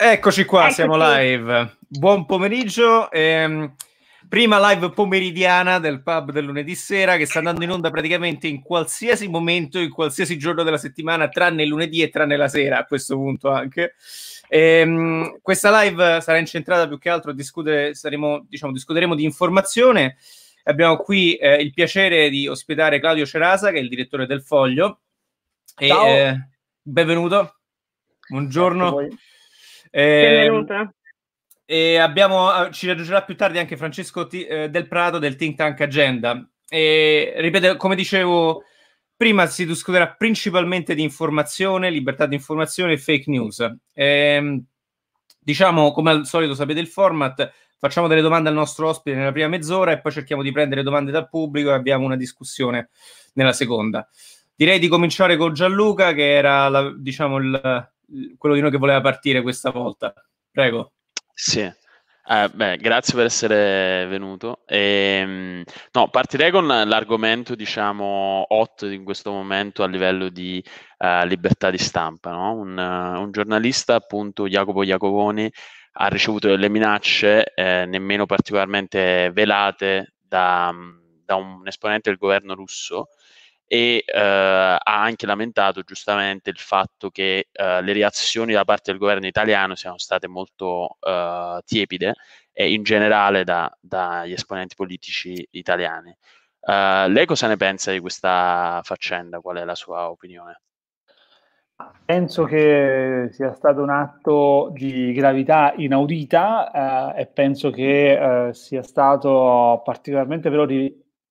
Eccoci qua, Eccoci. siamo live. Buon pomeriggio. Ehm, prima live pomeridiana del pub del lunedì sera che sta andando in onda praticamente in qualsiasi momento, in qualsiasi giorno della settimana, tranne il lunedì e tranne la sera a questo punto anche. Ehm, questa live sarà incentrata più che altro a discutere, saremo, diciamo, discuteremo di informazione. Abbiamo qui eh, il piacere di ospitare Claudio Cerasa, che è il direttore del Foglio. E, eh, benvenuto. Buongiorno. Eh, e abbiamo, ah, ci raggiungerà più tardi anche Francesco T- eh, Del Prato del think tank Agenda. E ripeto, come dicevo prima, si discuterà principalmente di informazione, libertà di informazione e fake news. E, ehm, diciamo, come al solito, sapete il format. Facciamo delle domande al nostro ospite nella prima mezz'ora e poi cerchiamo di prendere domande dal pubblico e abbiamo una discussione nella seconda. Direi di cominciare con Gianluca, che era la, diciamo, il, quello di noi che voleva partire questa volta. Prego. Sì. Eh, beh, grazie per essere venuto. E, ehm, no, partirei con l'argomento, diciamo, hot in questo momento a livello di uh, libertà di stampa. No? Un, uh, un, giornalista, appunto, Jacopo Iacovoni, ha ricevuto delle minacce eh, nemmeno particolarmente velate da, da un esponente del governo russo e eh, ha anche lamentato giustamente il fatto che eh, le reazioni da parte del governo italiano siano state molto eh, tiepide e in generale da, dagli esponenti politici italiani. Uh, lei cosa ne pensa di questa faccenda? Qual è la sua opinione? Penso che sia stato un atto di gravità inaudita uh, e penso che uh, sia stato particolarmente però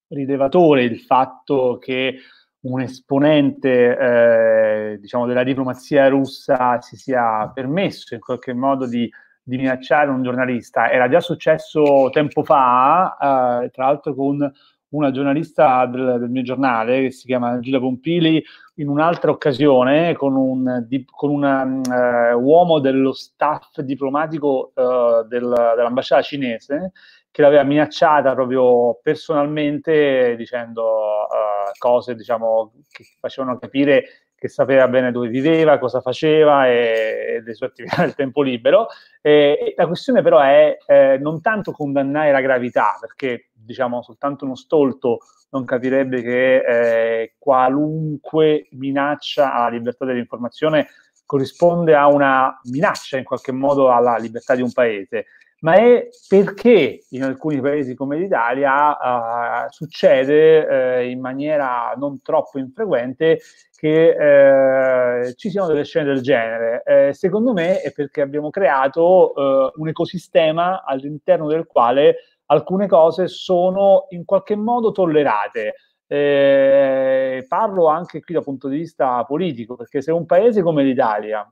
rilevatore il fatto che un esponente eh, diciamo della diplomazia russa si sia permesso in qualche modo di, di minacciare un giornalista. Era già successo tempo fa, eh, tra l'altro con una giornalista del, del, mio giornale che si chiama Giulia Pompili in un'altra occasione con un di, con una, uh, uomo dello staff diplomatico uh, del, dell'ambasciata cinese che l'aveva minacciata proprio personalmente dicendo uh, cose diciamo, che facevano capire che sapeva bene dove viveva, cosa faceva e, e le sue attività nel tempo libero. E, la questione però è eh, non tanto condannare la gravità, perché diciamo soltanto uno stolto non capirebbe che eh, qualunque minaccia alla libertà dell'informazione corrisponde a una minaccia in qualche modo alla libertà di un paese ma è perché in alcuni paesi come l'Italia uh, succede uh, in maniera non troppo infrequente che uh, ci siano delle scene del genere. Secondo me è perché abbiamo creato un ecosistema all'interno del quale alcune cose sono in qualche modo tollerate. Eh, parlo anche qui dal punto di vista politico, perché se un paese come l'Italia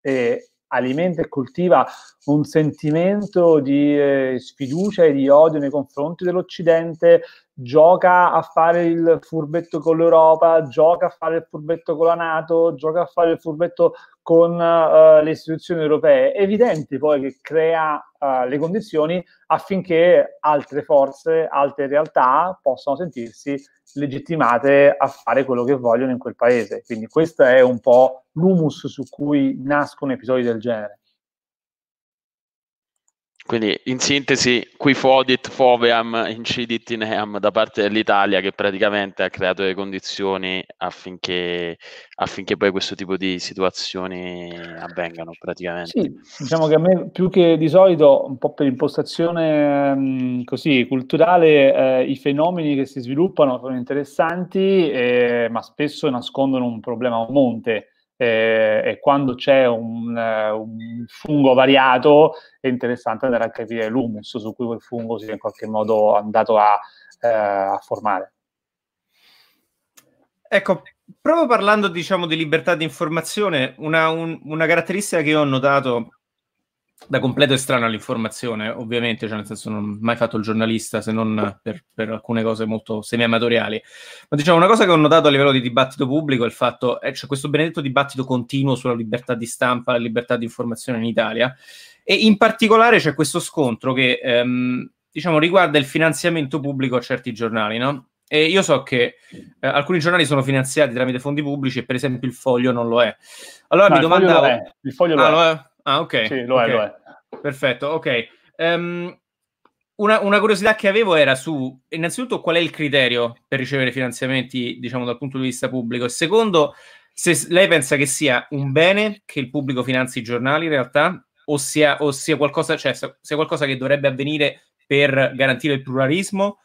eh, alimenta e coltiva un sentimento di eh, sfiducia e di odio nei confronti dell'Occidente, gioca a fare il furbetto con l'Europa, gioca a fare il furbetto con la Nato, gioca a fare il furbetto con uh, le istituzioni europee. È evidente poi che crea uh, le condizioni affinché altre forze, altre realtà possano sentirsi legittimate a fare quello che vogliono in quel paese. Quindi questo è un po' l'humus su cui nascono episodi del genere. Quindi in sintesi, qui fodit foveam incidit in eam da parte dell'Italia che praticamente ha creato le condizioni affinché, affinché poi questo tipo di situazioni avvengano praticamente. Sì, diciamo che a me più che di solito, un po' per impostazione mh, così culturale, eh, i fenomeni che si sviluppano sono interessanti, eh, ma spesso nascondono un problema a monte eh, e quando c'è un, uh, un, fungo variato è interessante andare a capire l'humus su cui quel fungo si è in qualche modo andato a, uh, a formare. Ecco, proprio parlando diciamo di libertà di informazione, una, un, una caratteristica che ho notato da completo estraneo all'informazione, ovviamente, cioè nel senso non ho mai fatto il giornalista se non per, per alcune cose molto semi-amatoriali. Ma diciamo una cosa che ho notato a livello di dibattito pubblico è il fatto, eh, c'è questo benedetto dibattito continuo sulla libertà di stampa, la libertà di informazione in Italia e in particolare c'è questo scontro che ehm, diciamo riguarda il finanziamento pubblico a certi giornali, no? E io so che eh, alcuni giornali sono finanziati tramite fondi pubblici e per esempio il Foglio non lo è. Allora no, mi domandavo... Il Foglio lo è. Il foglio lo ah, è. Ah, ok. Sì, lo okay. è, lo è. Perfetto, ok. Um, una, una, curiosità che avevo era su, innanzitutto, qual è il criterio per ricevere finanziamenti, diciamo, dal punto di vista pubblico? E secondo, se lei pensa che sia un bene che il pubblico finanzi i giornali in realtà, o sia, o sia qualcosa, cioè, sia qualcosa che dovrebbe avvenire per garantire il pluralismo,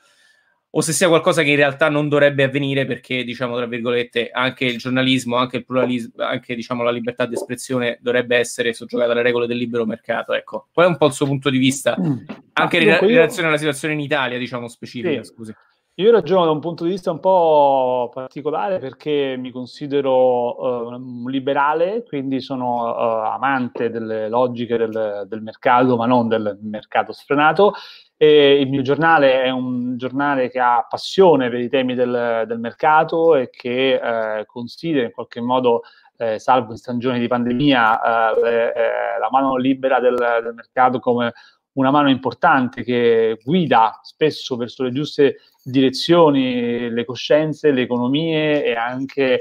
o se sia qualcosa che in realtà non dovrebbe avvenire perché, diciamo, tra virgolette, anche il giornalismo, anche il pluralismo, anche diciamo, la libertà di espressione dovrebbe essere soggiogata alle regole del libero mercato. Ecco, qual è un po' il suo punto di vista, mm. anche in ah, relazione alla situazione in Italia, diciamo, specifica, sì. scusi. Io ragiono da un punto di vista un po' particolare perché mi considero uh, un liberale, quindi sono uh, amante delle logiche del, del, mercato, ma non del mercato sfrenato. E il mio giornale è un giornale che ha passione per i temi del, del mercato e che eh, considera in qualche modo, eh, salvo in stagioni di pandemia, eh, la mano libera del, del mercato come una mano importante che guida spesso verso le giuste direzioni le coscienze, le economie e anche,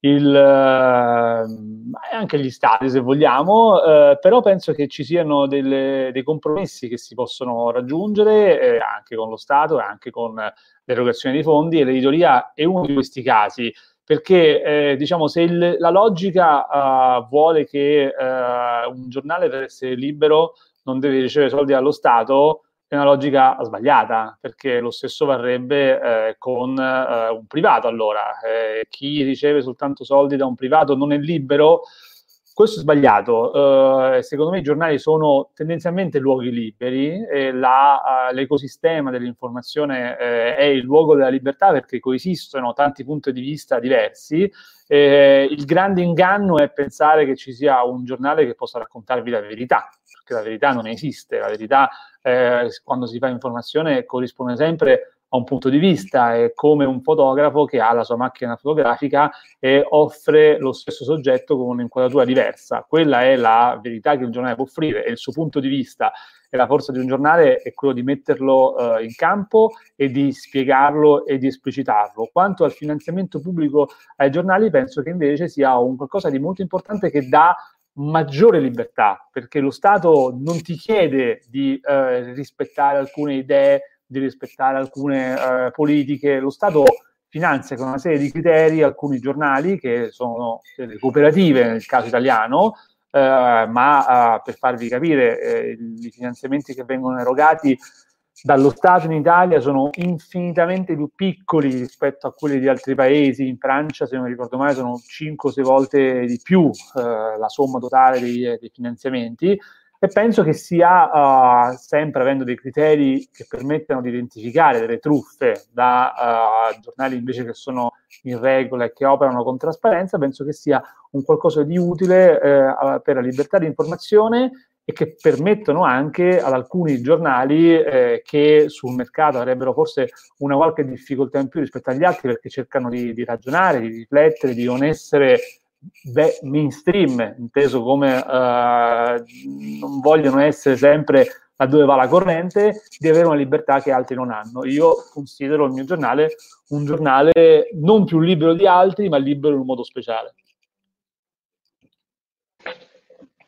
il, eh, anche gli stati, se vogliamo, eh, però penso che ci siano delle, dei compromessi che si possono raggiungere eh, anche con lo Stato e anche con l'erogazione dei fondi e l'editoria è uno di questi casi perché eh, diciamo se il, la logica uh, vuole che uh, un giornale per essere libero non deve ricevere soldi dallo Stato, è una logica sbagliata, perché lo stesso varrebbe eh, con eh, un privato allora. Eh, chi riceve soltanto soldi da un privato non è libero, questo è sbagliato. Eh, secondo me i giornali sono tendenzialmente luoghi liberi la, uh, l'ecosistema dell'informazione eh, è il luogo della libertà perché coesistono tanti punti di vista diversi. Eh, il grande inganno è pensare che ci sia un giornale che possa raccontarvi la verità, perché la verità non esiste, la verità eh, quando si fa informazione corrisponde sempre a un punto di vista, è come un fotografo che ha la sua macchina fotografica e offre lo stesso soggetto con un'inquadratura diversa. Quella è la verità che il giornale può offrire, è il suo punto di vista e la forza di un giornale è quello di metterlo eh, in campo e di spiegarlo e di esplicitarlo. Quanto al finanziamento pubblico ai giornali, penso che invece sia un qualcosa di molto importante che dà maggiore libertà, perché lo Stato non ti chiede di eh, rispettare alcune idee, di rispettare alcune eh, politiche, lo Stato finanzia con una serie di criteri alcuni giornali che sono delle cooperative nel caso italiano, eh, ma eh, per farvi capire eh, i finanziamenti che vengono erogati dallo Stato in Italia sono infinitamente più piccoli rispetto a quelli di altri paesi. In Francia, se non ricordo male, sono 5-6 volte di più eh, la somma totale dei, dei, finanziamenti. E penso che sia uh, sempre avendo dei criteri che permettano di identificare delle truffe da uh, giornali invece che sono in regola e che operano con trasparenza, penso che sia un qualcosa di utile eh, per la libertà di informazione e che permettono anche ad alcuni giornali eh, che sul mercato avrebbero forse una qualche difficoltà in più rispetto agli altri perché cercano di, di ragionare, di riflettere, di non essere beh, mainstream, inteso come eh, non vogliono essere sempre a dove va la corrente, di avere una libertà che altri non hanno. Io considero il mio giornale un giornale non più libero di altri, ma libero in un modo speciale.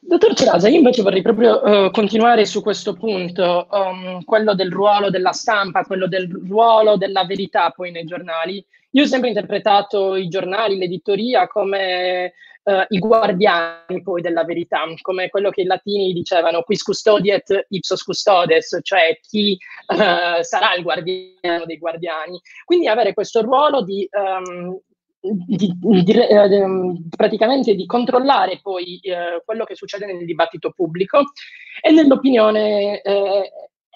Dottor Cerasa, io invece vorrei proprio uh, continuare su questo punto, um, quello del ruolo della stampa, quello del ruolo della verità poi nei giornali. Io ho sempre interpretato i giornali, l'editoria come uh, i guardiani poi della verità, come quello che i latini dicevano quis custodiet ipsos custodes, cioè chi uh, sarà il guardiano dei guardiani. Quindi avere questo ruolo di um, di, di, eh, praticamente di controllare poi eh, quello che succede nel dibattito pubblico. E nell'opinione eh,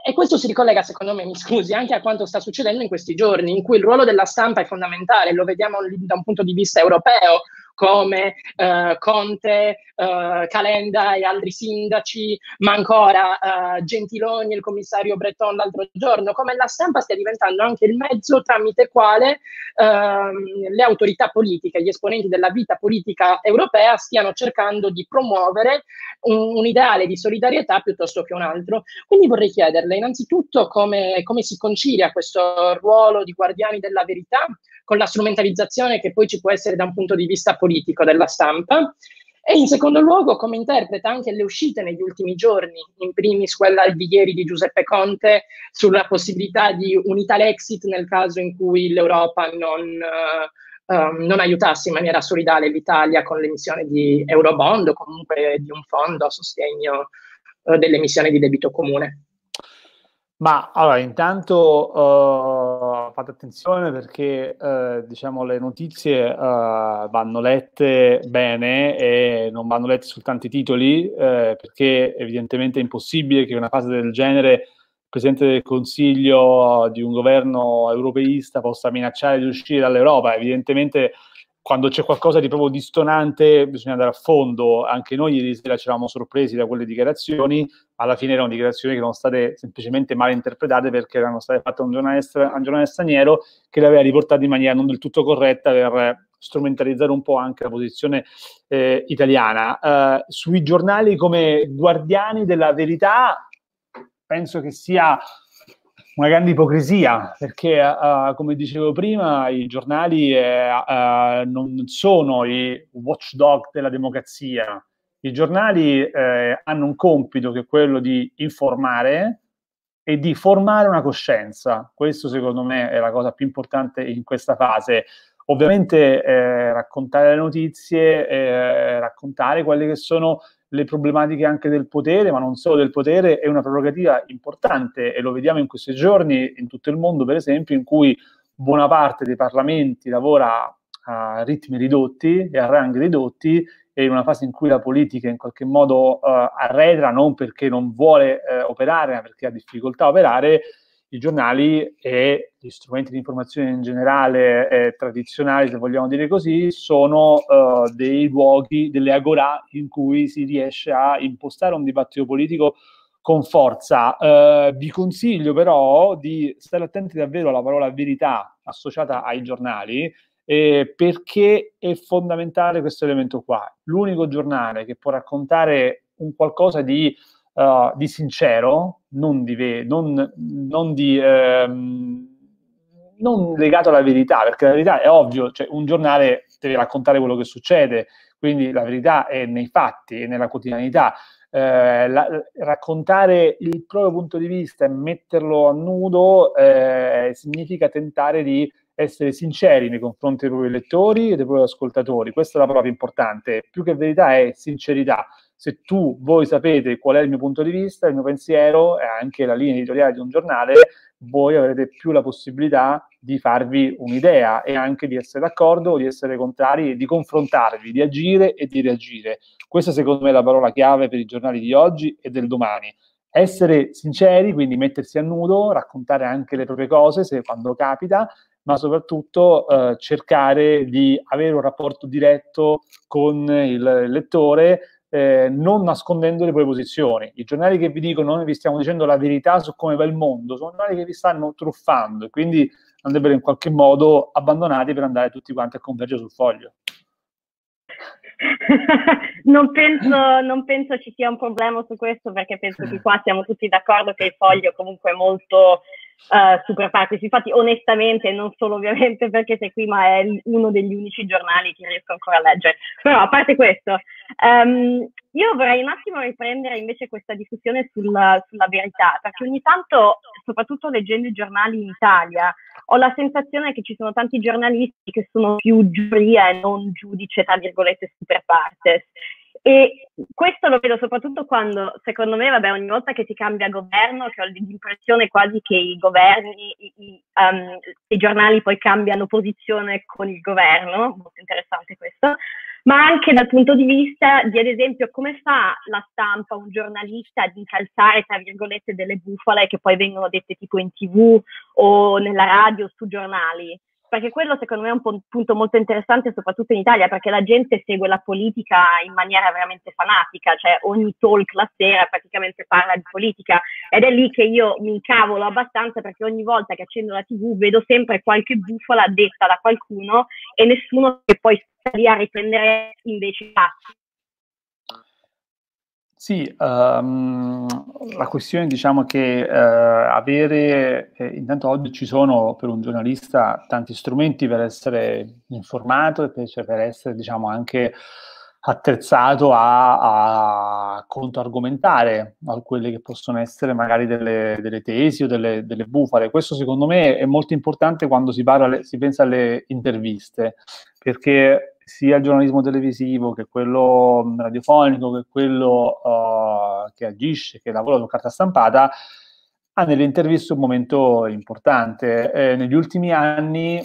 e questo si ricollega, secondo me, mi scusi, anche a quanto sta succedendo in questi giorni, in cui il ruolo della stampa è fondamentale, lo vediamo da un punto di vista europeo, come eh, Conte, eh, Calenda e altri sindaci, ma ancora eh, Gentiloni e il commissario Breton l'altro giorno, come la stampa stia diventando anche il mezzo tramite quale ehm, le autorità politiche, gli esponenti della vita politica europea stiano cercando di promuovere un, un ideale di solidarietà piuttosto che un altro. Quindi vorrei chiederle innanzitutto come, come si concilia questo ruolo di guardiani della verità con la strumentalizzazione che poi ci può essere da un punto di vista politico della stampa E in secondo luogo, come interpreta anche le uscite negli ultimi giorni, in primis quella di ieri di Giuseppe Conte sulla possibilità di un Italexit nel caso in cui l'Europa non, uh, um, non aiutasse in maniera solidale l'Italia con l'emissione di Eurobond o comunque di un fondo a sostegno uh, dell'emissione di debito comune. Ma allora, intanto uh, fate attenzione perché uh, diciamo le notizie uh, vanno lette bene e non vanno lette soltanto i titoli, perché evidentemente è impossibile che una fase del genere il Presidente del Consiglio di un governo europeista possa minacciare di uscire dall'Europa. Evidentemente quando c'è qualcosa di proprio distonante bisogna andare a fondo. Anche noi ieri sera ci eravamo sorpresi da quelle dichiarazioni, alla fine erano dichiarazioni che erano state semplicemente mal interpretate perché erano state fatte a un giornale, a un giornale straniero che le aveva riportate in maniera non del tutto corretta per strumentalizzare un po' anche la posizione eh, italiana. Uh, sui giornali come guardiani della verità penso che sia una grande ipocrisia, perché uh, come dicevo prima, i giornali uh, non sono i watchdog della democrazia. I giornali eh, hanno un compito che è quello di informare e di formare una coscienza. Questo secondo me è la cosa più importante in questa fase. Ovviamente raccontare le notizie, raccontare quelle che sono le problematiche anche del potere, ma non solo del potere, è una prerogativa importante e lo vediamo in questi giorni in tutto il mondo, per esempio, in cui buona parte dei parlamenti lavora a ritmi ridotti e a ranghi ridotti e in una fase in cui la politica in qualche modo uh, arredra, non perché non vuole uh, operare, ma perché ha difficoltà a operare, i giornali e gli strumenti di informazione in generale eh, tradizionali, se vogliamo dire così, sono uh, dei luoghi, delle agorà in cui si riesce a impostare un dibattito politico con forza. Uh, vi consiglio però di stare attenti davvero alla parola verità associata ai giornali, eh, perché è fondamentale questo elemento qua. L'unico giornale che può raccontare un qualcosa di uh, di sincero, non, di, ve- non, non, di, ehm, non legato alla verità, perché la verità è ovvio, cioè un giornale deve raccontare quello che succede, quindi la verità è nei fatti, è nella quotidianità. Eh, la, raccontare il proprio punto di vista e metterlo a nudo eh, significa tentare di essere sinceri nei confronti dei propri lettori e dei propri ascoltatori. Questa è la prova importante. Più che verità è sincerità se tu, voi sapete qual è il mio punto di vista, il mio pensiero e anche la linea editoriale di un giornale, voi avrete più la possibilità di farvi un'idea e anche di essere d'accordo o di essere contrari e di confrontarvi, di agire e di reagire. Questa secondo me è la parola chiave per i giornali di oggi e del domani. Essere sinceri, quindi mettersi a nudo, raccontare anche le proprie cose se quando capita, ma soprattutto eh, cercare di avere un rapporto diretto con il lettore eh, non nascondendo le proprie posizioni. I giornali che vi dicono noi vi stiamo dicendo la verità su come va il mondo, sono giornali che vi stanno truffando e quindi andrebbero in qualche modo abbandonati per andare tutti quanti a convergere sul foglio. non, penso, non, penso, ci sia un problema su questo perché penso che qua siamo tutti d'accordo che il foglio comunque è molto uh, super partes. Infatti, onestamente, non solo ovviamente perché sei qui, ma è uno degli unici giornali che riesco ancora a leggere. Però, a parte questo, um, io vorrei un attimo riprendere invece questa discussione sulla, sulla verità, perché ogni tanto, soprattutto leggendo i giornali in Italia, ho la sensazione che ci sono tanti giornalisti che sono più giuria e non giudice, tra virgolette, super partes. E questo lo vedo soprattutto quando, secondo me, vabbè, ogni volta che si cambia governo, che ho l'impressione quasi che i governi, i, i, um, i giornali poi cambiano posizione con il governo, molto interessante questo, ma anche dal punto di vista di, ad esempio, come fa la stampa, un giornalista ad incalzare, tra virgolette, delle bufale che poi vengono dette tipo in tv o nella radio su giornali perché quello secondo me è un punto molto interessante soprattutto in Italia perché la gente segue la politica in maniera veramente fanatica, cioè ogni talk la sera praticamente parla di politica ed è lì che io mi incavolo abbastanza perché ogni volta che accendo la tv vedo sempre qualche bufala detta da qualcuno e nessuno che poi sta lì a riprendere invece i fatti. Sì, um, la questione diciamo che uh, avere, eh, intanto oggi ci sono per un giornalista tanti strumenti per essere informato e per, cioè per essere diciamo anche attrezzato a, a controargomentare a quelle che possono essere magari delle, delle tesi o delle, delle, bufale. Questo secondo me è molto importante quando si, parla, si pensa alle interviste, perché sia il giornalismo televisivo che quello radiofonico che quello uh, che agisce, che lavora su carta stampata, ha nelle interviste un momento importante. Eh, negli ultimi anni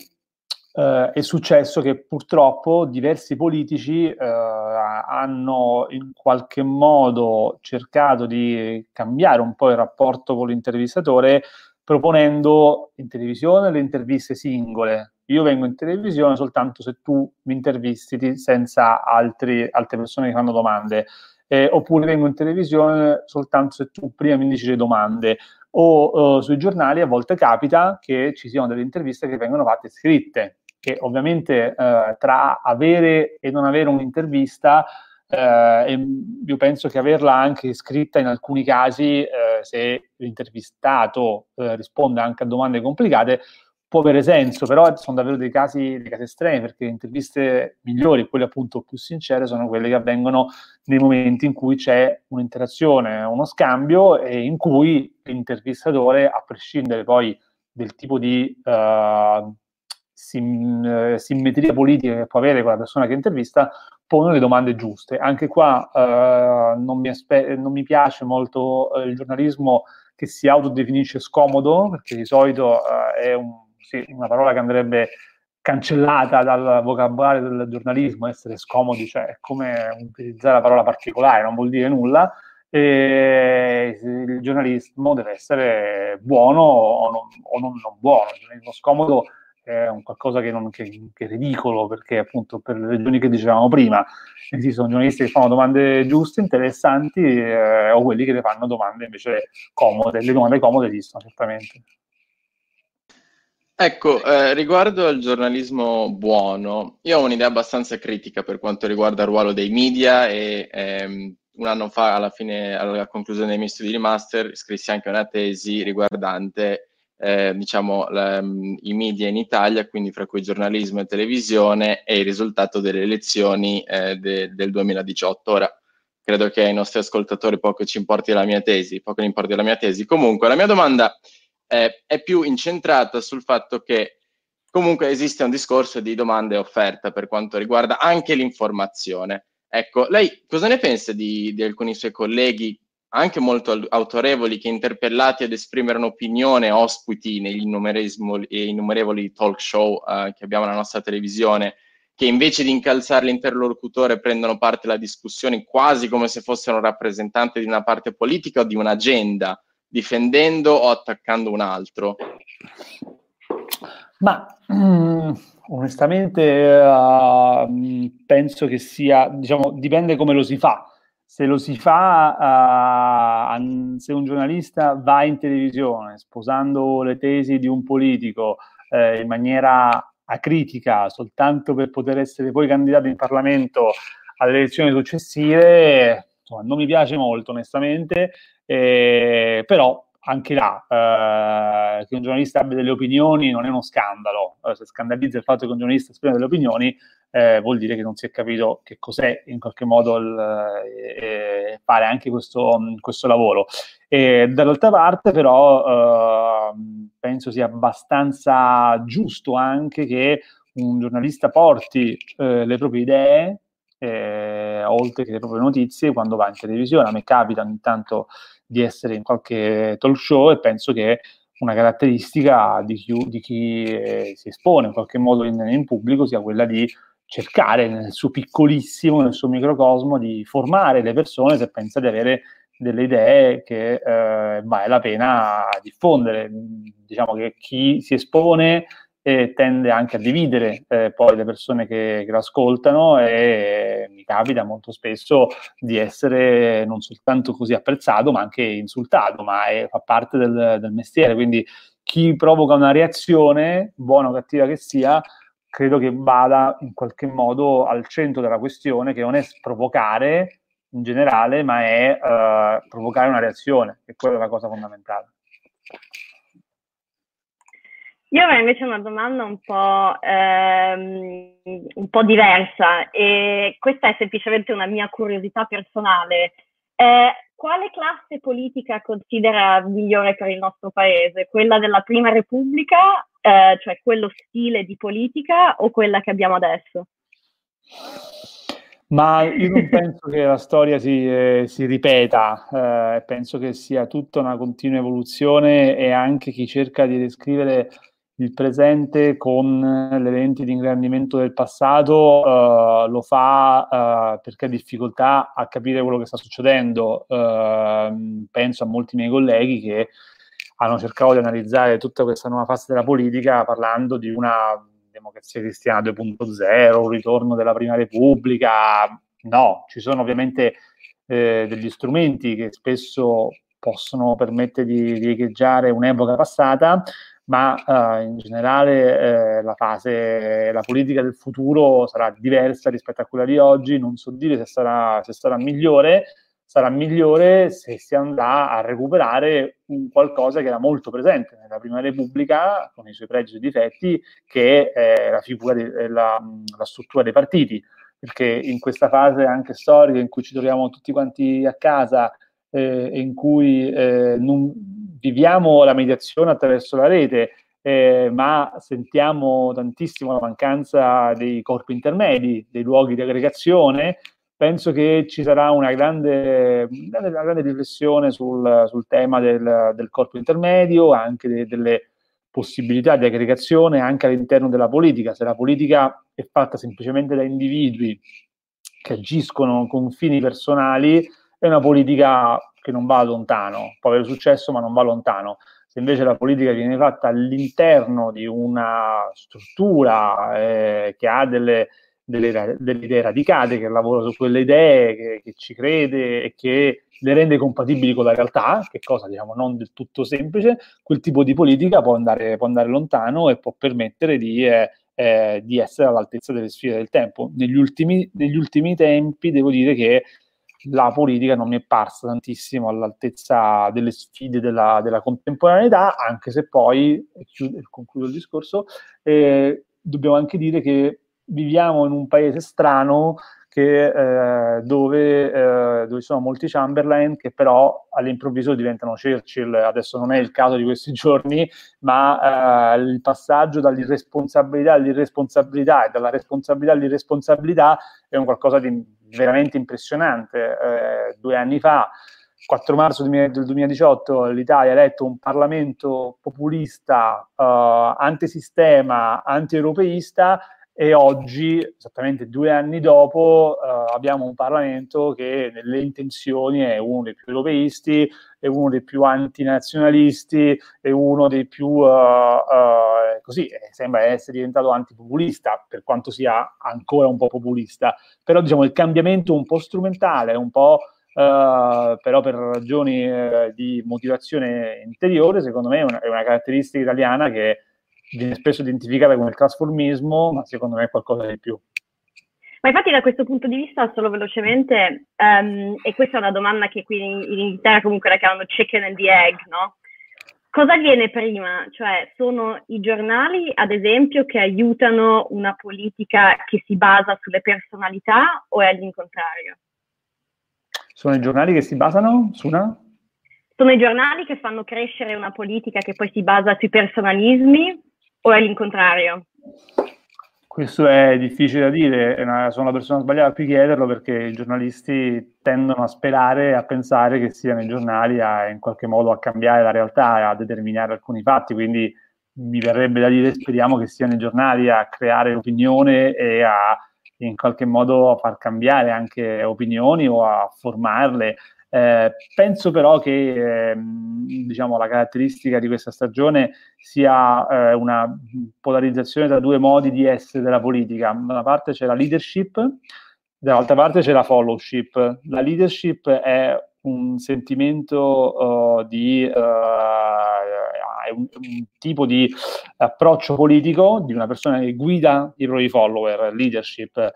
eh, è successo che purtroppo diversi politici eh, hanno in qualche modo cercato di cambiare un po' il rapporto con l'intervistatore proponendo in televisione le interviste singole. Io vengo in televisione soltanto se tu mi intervisti senza altri, altre persone che fanno domande. Eh, oppure vengo in televisione soltanto se tu prima mi dici le domande o uh, sui giornali a volte capita che ci siano delle interviste che vengono fatte scritte che ovviamente eh, tra avere e non avere un'intervista, eh, io penso che averla anche scritta in alcuni casi, eh, se l'intervistato eh, risponde anche a domande complicate, può avere senso, però sono davvero dei casi, dei casi estremi, perché le interviste migliori, quelle appunto più sincere, sono quelle che avvengono nei momenti in cui c'è un'interazione, uno scambio e in cui l'intervistatore, a prescindere poi del tipo di uh, sim, eh, simmetria politica che può avere quella persona che intervista, pone le domande giuste. Anche qua eh, non, mi aspe- non, mi piace molto eh, il giornalismo che si autodefinisce scomodo, perché di solito è un, sì, una parola che andrebbe cancellata dal vocabolario del giornalismo, essere scomodi, cioè è come utilizzare la parola particolare, non vuol dire nulla. E il giornalismo deve essere buono o non, o non, non buono. Il giornalismo scomodo è un qualcosa che, non, che, che, è ridicolo perché appunto per le ragioni che dicevamo prima esistono giornalisti che fanno domande giuste, interessanti eh, o quelli che le fanno domande invece comode, le domande comode esistono certamente. Ecco, eh, riguardo al giornalismo buono, io ho un'idea abbastanza critica per quanto riguarda il ruolo dei media e ehm, un anno fa, alla fine, alla conclusione dei miei studi di master, scrissi anche una tesi riguardante eh, diciamo, la, mm, i media in Italia, quindi fra cui giornalismo e televisione, e il risultato delle elezioni eh, de, del 2018. Ora, credo che ai nostri ascoltatori poco ci importi la mia tesi, poco ne importi la mia tesi. Comunque, la mia domanda eh, è più incentrata sul fatto che comunque esiste un discorso di domanda e offerta per quanto riguarda anche l'informazione. Ecco, lei cosa ne pensa di, di alcuni suoi colleghi anche molto autorevoli che interpellati ad esprimere un'opinione ospiti negli innumerevoli talk show uh, che abbiamo nella nostra televisione, che invece di incalzare l'interlocutore prendono parte alla discussione quasi come se fossero un rappresentante di una parte politica o di un'agenda, difendendo o attaccando un altro. Ma mm, onestamente uh, penso che sia, diciamo, dipende come lo si fa se lo si fa, uh, se un giornalista va in televisione sposando le tesi di un politico eh, in maniera acritica soltanto per poter essere poi candidato in Parlamento alle elezioni successive, insomma, non mi piace molto onestamente, eh, però anche là eh, che un giornalista abbia delle opinioni non è uno scandalo, eh, se scandalizza il fatto che un giornalista esprima delle opinioni eh, vuol dire che non si è capito che cos'è in qualche modo il, eh, fare anche questo, questo lavoro. E dall'altra parte però eh, penso sia abbastanza giusto anche che un giornalista porti eh, le proprie idee, oltre che le proprie notizie, quando va in televisione. A me capita ogni tanto di essere in qualche talk show e penso che una caratteristica di chi, di chi eh, si espone in qualche modo in, in pubblico sia quella di cercare nel suo piccolissimo, nel suo microcosmo, di formare le persone se pensa di avere delle idee che eh, vale la pena diffondere. Diciamo che chi si espone eh, tende anche a dividere eh, poi le persone che, che lo ascoltano e mi capita molto spesso di essere non soltanto così apprezzato ma anche insultato, ma è, fa parte del, del mestiere, quindi chi provoca una reazione, buona o cattiva che sia, credo che vada in qualche modo al centro della questione, che non è provocare in generale, ma è uh, provocare una reazione, e quella è la cosa fondamentale. Io avrei invece una domanda un po', ehm, un po', diversa e questa è semplicemente una mia curiosità personale. Eh, quale classe politica considera migliore per il nostro paese? Quella della Prima Repubblica, eh, cioè quello stile di politica, o quella che abbiamo adesso? Ma io non penso che la storia si, eh, si ripeta, eh, penso che sia tutta una continua evoluzione e anche chi cerca di descrivere il presente con le lenti di ingrandimento del passato uh, lo fa uh, perché ha difficoltà a capire quello che sta succedendo. Uh, penso a molti miei colleghi che hanno cercato di analizzare tutta questa nuova fase della politica parlando di una democrazia cristiana 2.0, un ritorno della Prima Repubblica. No, ci sono ovviamente eh, degli strumenti che spesso possono permettere di riecheggiare un'epoca passata, ma uh, in generale eh, la fase, la politica del futuro sarà diversa rispetto a quella di oggi, non so dire se sarà, se sarà migliore, sarà migliore se si andrà a recuperare un qualcosa che era molto presente nella Prima Repubblica, con i suoi pregi e difetti, che è la, figura di, la, la struttura dei partiti, perché in questa fase anche storica in cui ci troviamo tutti quanti a casa eh, in cui eh, viviamo la mediazione attraverso la rete, eh, ma sentiamo tantissimo la mancanza dei corpi intermedi, dei luoghi di aggregazione, penso che ci sarà una grande, una grande riflessione sul, sul tema del, del, corpo intermedio, anche de, delle possibilità di aggregazione anche all'interno della politica. Se la politica è fatta semplicemente da individui che agiscono con fini personali, è una politica che non va lontano, può avere successo ma non va lontano. Se invece la politica viene fatta all'interno di una struttura eh, che ha delle, delle, delle, idee radicate, che lavora su quelle idee, che, che, ci crede e che le rende compatibili con la realtà, che cosa diciamo non del tutto semplice, quel tipo di politica può andare, può andare lontano e può permettere di, eh, eh, di essere all'altezza delle sfide del tempo. Negli ultimi, negli ultimi tempi devo dire che la politica non mi è parsa tantissimo all'altezza delle sfide della, della contemporaneità, anche se poi, e concludo il discorso, eh, dobbiamo anche dire che viviamo in un paese strano che, eh, dove, eh, dove, sono molti Chamberlain che però all'improvviso diventano Churchill. Adesso non è il caso di questi giorni, ma eh, il passaggio dall'irresponsabilità all'irresponsabilità e dalla responsabilità all'irresponsabilità è un qualcosa di veramente impressionante. Eh, due anni fa, 4 marzo del 2018, l'Italia ha eletto un Parlamento populista, uh, antisistema, anti-europeista e oggi, esattamente due anni dopo, uh, abbiamo un Parlamento che nelle intenzioni è uno dei più europeisti, è uno dei più antinazionalisti, è uno dei più, uh, uh, così, sembra essere diventato antipopulista, per quanto sia ancora un po' populista, però diciamo il cambiamento un po' strumentale, un po' Uh, però per ragioni di motivazione interiore, secondo me è una, è una, caratteristica italiana che viene spesso identificata come il trasformismo, ma secondo me è qualcosa di più. Ma infatti da questo punto di vista, solo velocemente, um, e questa è una domanda che qui in, in Inghilterra comunque la chiamano chicken and the egg, no? Cosa viene prima? Cioè, sono i giornali, ad esempio, che aiutano una politica che si basa sulle personalità o è all'incontrario? Sono i giornali che si basano su una? Sono i giornali che fanno crescere una politica che poi si basa sui personalismi o è l'incontrario? Questo è difficile da dire, sono la persona sbagliata a cui chiederlo perché i giornalisti tendono a sperare e a pensare che siano i giornali a, in qualche modo a cambiare la realtà a determinare alcuni fatti, quindi mi verrebbe da dire speriamo che siano i giornali a creare opinione e a in qualche modo far cambiare anche opinioni o a formarle. Eh, penso però che eh, diciamo, la caratteristica di questa stagione sia eh, una polarizzazione tra due modi di essere della politica. Da una parte c'è la leadership, dall'altra parte c'è la followship. La leadership è un sentimento uh, di uh, un, un, tipo di approccio politico di una persona che guida i propri follower, leadership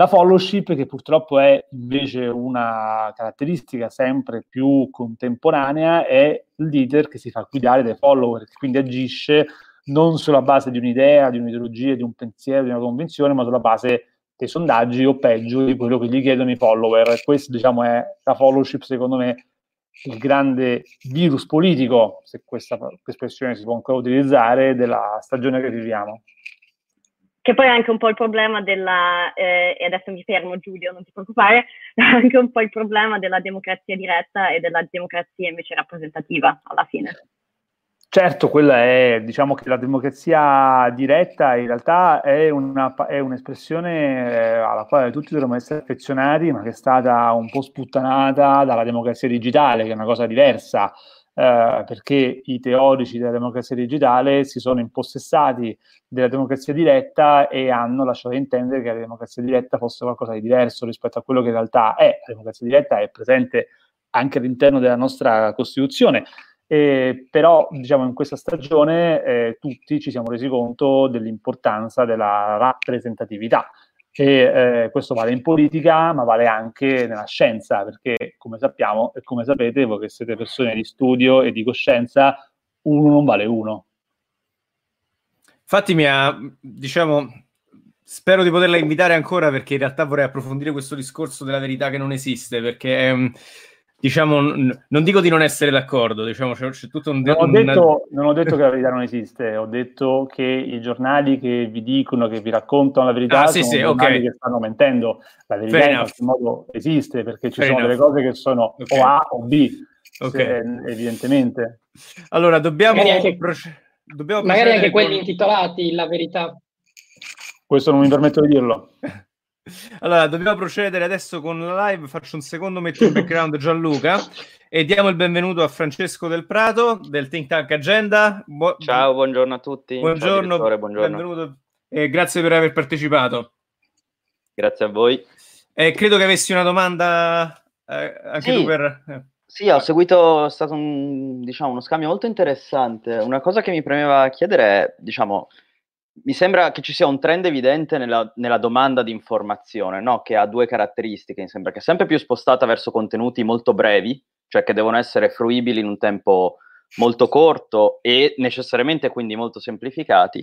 la followship, che purtroppo è invece una caratteristica sempre più contemporanea, è il leader che si fa guidare dai follower, quindi agisce non sulla base di un'idea, di un'ideologia, di un pensiero, di una convinzione, ma sulla base dei sondaggi o peggio di quello che gli chiedono i follower. Questo, diciamo, è la followership, secondo me, il grande virus politico, se questa espressione si può ancora utilizzare, della stagione che viviamo. Che poi è anche un po' il problema della, eh, e adesso mi fermo Giulio, non ti preoccupare, è anche un po' il problema della democrazia diretta e della democrazia invece rappresentativa alla fine. Certo, quella è, diciamo che la democrazia diretta in realtà è, una, è un'espressione eh, alla quale tutti dovremmo essere affezionati, ma che è stata un po' sputtanata dalla democrazia digitale, che è una cosa diversa, eh, perché i teorici della democrazia digitale si sono impossessati della democrazia diretta e hanno lasciato intendere che la democrazia diretta fosse qualcosa di diverso rispetto a quello che in realtà è. La democrazia diretta è presente anche all'interno della nostra Costituzione eh, però diciamo in questa stagione eh, tutti ci siamo resi conto dell'importanza della rappresentatività e eh, questo vale in politica ma vale anche nella scienza perché come sappiamo e come sapete voi che siete persone di studio e di coscienza uno non vale uno. Infatti mi ha diciamo spero di poterla invitare ancora perché in realtà vorrei approfondire questo discorso della verità che non esiste perché ehm, diciamo, non dico di non essere d'accordo, diciamo, c'è, c'è tutto un... Non ho, detto, non ho, detto, che la verità non esiste, ho detto che i giornali che vi dicono, che vi raccontano la verità, ah, sì, sono sì, giornali okay. che stanno mentendo. La verità Fair in enough. qualche modo esiste, perché ci Fair sono enough. delle cose che sono okay. o A o B, okay. se, evidentemente. Allora, dobbiamo... Magari anche, proce- dobbiamo magari anche quelli intitolati La verità. Questo non mi permetto di dirlo. Allora, dobbiamo procedere adesso con la live. Faccio un secondo metto in background Gianluca e diamo il benvenuto a Francesco Del Prato del Think Tank Agenda. Bu- Ciao, buongiorno a tutti. Buongiorno, Ciao, buongiorno. benvenuto e grazie per aver partecipato. Grazie a voi. Eh, credo che avessi una domanda eh, anche sì. tu per... Eh. Sì, ho seguito, è stato un, diciamo, uno scambio molto interessante. Una cosa che mi premeva chiedere è, diciamo, mi sembra che ci sia un trend evidente nella, nella domanda di informazione, no? che ha due caratteristiche, mi sembra che è sempre più spostata verso contenuti molto brevi, cioè che devono essere fruibili in un tempo molto corto e necessariamente quindi molto semplificati,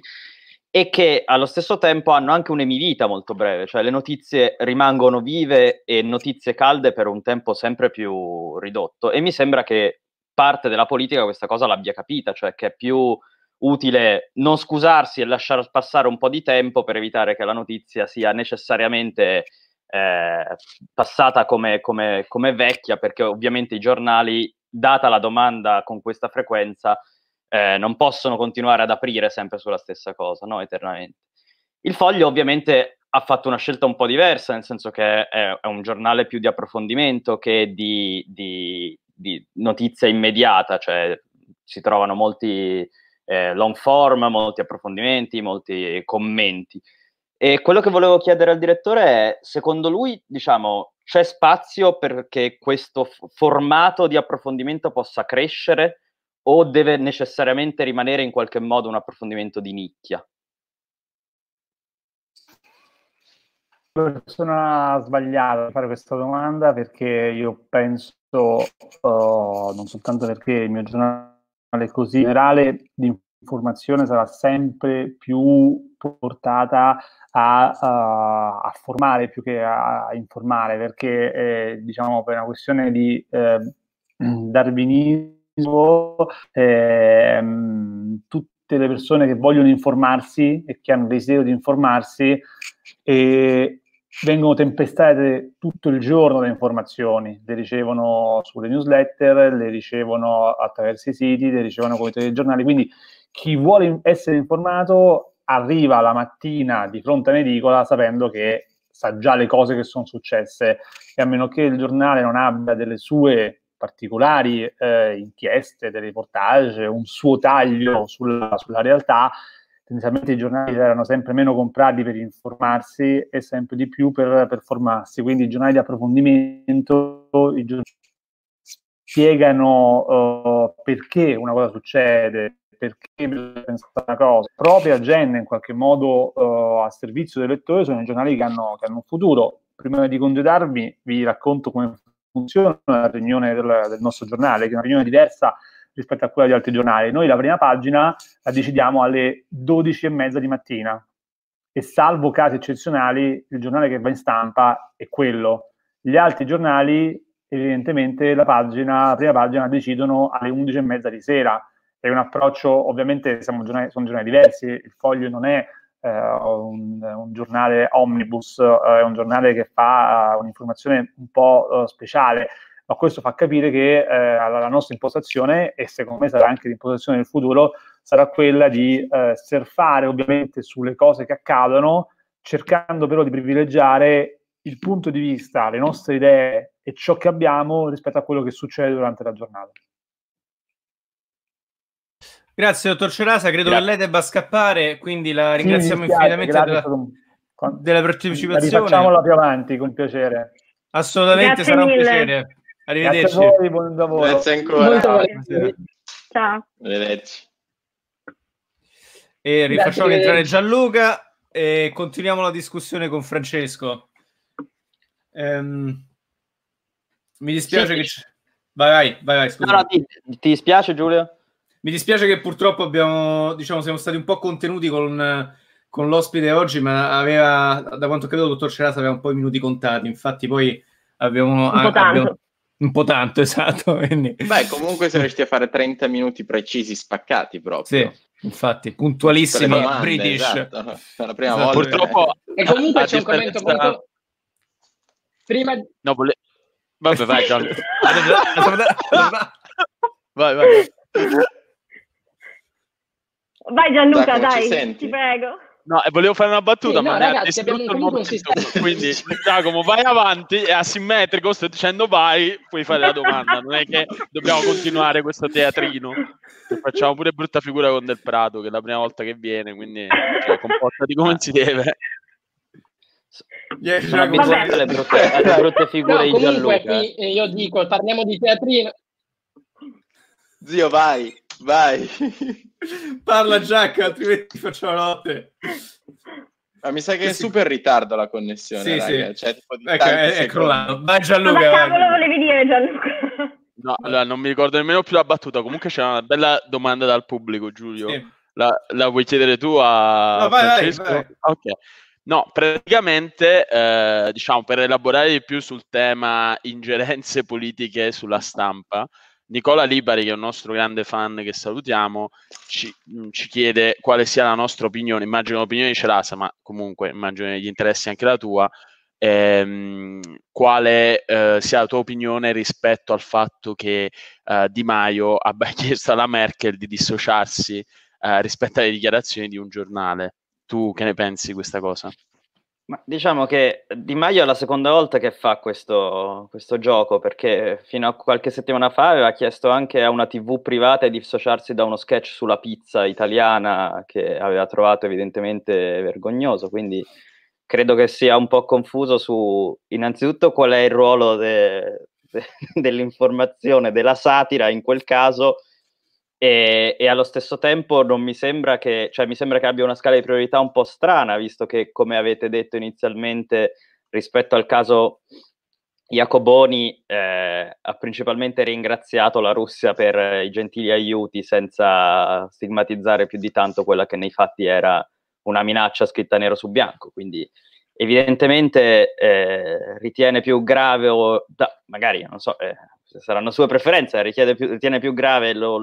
e che allo stesso tempo hanno anche un'emivita molto breve, cioè le notizie rimangono vive e notizie calde per un tempo sempre più ridotto. E mi sembra che parte della politica questa cosa l'abbia capita, cioè che è più utile non scusarsi e lasciare passare un po' di tempo per evitare che la notizia sia necessariamente eh, passata come, come, come, vecchia, perché ovviamente i giornali, data la domanda con questa frequenza, eh, non possono continuare ad aprire sempre sulla stessa cosa, no? eternamente. Il foglio ovviamente ha fatto una scelta un po' diversa, nel senso che è, è un giornale più di approfondimento che di, di, di notizia immediata, cioè si trovano molti eh, long form, molti approfondimenti, molti commenti. E quello che volevo chiedere al direttore è, secondo lui, diciamo, c'è spazio perché questo f- formato di approfondimento possa crescere o deve necessariamente rimanere in qualche modo un approfondimento di nicchia? Persona sbagliata a fare questa domanda perché io penso, uh, non soltanto perché il mio giornale così generale di informazione sarà sempre più portata a, a, a formare più che a, a informare, perché eh, diciamo per una questione di eh, darwinismo eh, tutte le persone che vogliono informarsi e che hanno desiderio di informarsi eh, vengono tempestate tutto il giorno le informazioni, le ricevono sulle newsletter, le ricevono attraverso i siti, le ricevono con i telegiornali, quindi chi vuole essere informato arriva la mattina di fronte a un'edicola sapendo che sa già le cose che sono successe. E a meno che il giornale non abbia delle sue particolari eh, inchieste, dei reportage, un suo taglio sulla, sulla realtà, tendenzialmente i giornali erano sempre meno comprati per informarsi e sempre di più per, per formarsi. Quindi i giornali di approfondimento i giornali spiegano uh, perché una cosa succede, perché bisogna pensare una cosa. Proprio agenda in qualche modo uh, a servizio del lettore sono i giornali che hanno, che hanno un futuro. Prima di congedarvi vi racconto come funziona la riunione del, del nostro giornale, che è una riunione diversa rispetto a quella di altri giornali. Noi la prima pagina la decidiamo alle 12 e mezza di mattina e salvo casi eccezionali il giornale che va in stampa è quello. Gli altri giornali evidentemente la pagina, la prima pagina decidono alle 11 e mezza di sera. È un approccio, ovviamente giornali, sono giornali diversi, il foglio non è eh, un, un, giornale omnibus, eh, è un giornale che fa uh, un'informazione un po' uh, speciale, ma questo fa capire che eh, la nostra impostazione, e secondo me sarà anche l'impostazione del futuro, sarà quella di eh, surfare ovviamente sulle cose che accadono, cercando però di privilegiare il punto di vista, le nostre idee e ciò che abbiamo rispetto a quello che succede durante la giornata. Grazie, dottor Cerasa. Credo grazie. che lei debba scappare, quindi la ringraziamo sì, infinitamente della, della partecipazione. Facciamola più avanti, con piacere. Assolutamente, grazie sarà mille. un piacere. Arrivederci. Grazie a voi, buon lavoro. Grazie ancora. Ciao. Arrivederci. E rifacciamo entrare Gianluca e continuiamo la discussione con Francesco. Um, mi dispiace sì, che... Sì. Vai, vai, vai, vai no, no, ti, ti dispiace Giulio? Mi dispiace che purtroppo abbiamo, diciamo, siamo stati un po' contenuti con, con l'ospite oggi, ma aveva, da quanto credo, il dottor Cerasa aveva un po' i minuti contati. Infatti, poi abbiamo. Un po' tanto. Abbiamo, un po' tanto, esatto. Quindi... Beh, comunque siamo riusciti a fare 30 minuti precisi, spaccati proprio. Sì, infatti, puntualissimi domande, British. Esatto. La prima esatto. volta. Purtroppo... E comunque c'è un commento molto... Prima... No, vole... Vabbè, vai, Gianni. vai, vai. Vai Gianluca, dai, dai ti prego. No, e volevo fare una battuta, sì, ma no, ragazzi, abbiamo il momento, quindi Giacomo vai avanti, è asimmetrico, sto dicendo vai, puoi fare la domanda, non è che dobbiamo continuare questo teatrino, facciamo pure brutta figura con Del Prato, che è la prima volta che viene, quindi cioè, comportati come si deve. Yeah, sono abituato alle brutte, alle brutte figure no, di Gianluca. Qui, io dico, parliamo di teatrino. Zio, vai, vai. Parla Jack, altrimenti facciamo notte. Ma mi sa che è super ritardo la connessione, sì, raga. Sì. Cioè, ecco, è, è crollato. Vai Gianluca. Cosa cavolo volevi dire Gianluca? No, allora, non mi ricordo nemmeno più la battuta. Comunque c'è una bella domanda dal pubblico, Giulio. Sì. La, la, vuoi chiedere tu a no, vai, Francesco? Vai, vai. Ok. No, praticamente, eh, diciamo, per elaborare di più sul tema ingerenze politiche sulla stampa, Nicola Libari, che è un nostro grande fan che salutiamo, ci, mm, ci chiede quale sia la nostra opinione. Immagino l'opinione di Cerasa, ma comunque immagino gli interessi anche la tua. Ehm, quale eh, sia la tua opinione rispetto al fatto che eh, Di Maio abbia chiesto alla Merkel di dissociarsi eh, rispetto alle dichiarazioni di un giornale? Tu che ne pensi di questa cosa? Ma diciamo che Di Maio è la seconda volta che fa questo, questo, gioco, perché fino a qualche settimana fa aveva chiesto anche a una TV privata di dissociarsi da uno sketch sulla pizza italiana che aveva trovato evidentemente vergognoso, quindi credo che sia un po' confuso su innanzitutto qual è il ruolo de, de, dell'informazione, della satira in quel caso e, e, allo stesso tempo non mi sembra che, cioè mi sembra che abbia una scala di priorità un po' strana, visto che, come avete detto inizialmente, rispetto al caso Jacoboni eh, ha principalmente ringraziato la Russia per i gentili aiuti senza stigmatizzare più di tanto quella che nei fatti era una minaccia scritta nero su bianco. Quindi evidentemente eh, ritiene più grave o da, magari, non so, eh, saranno sue preferenze, più, ritiene più grave lo,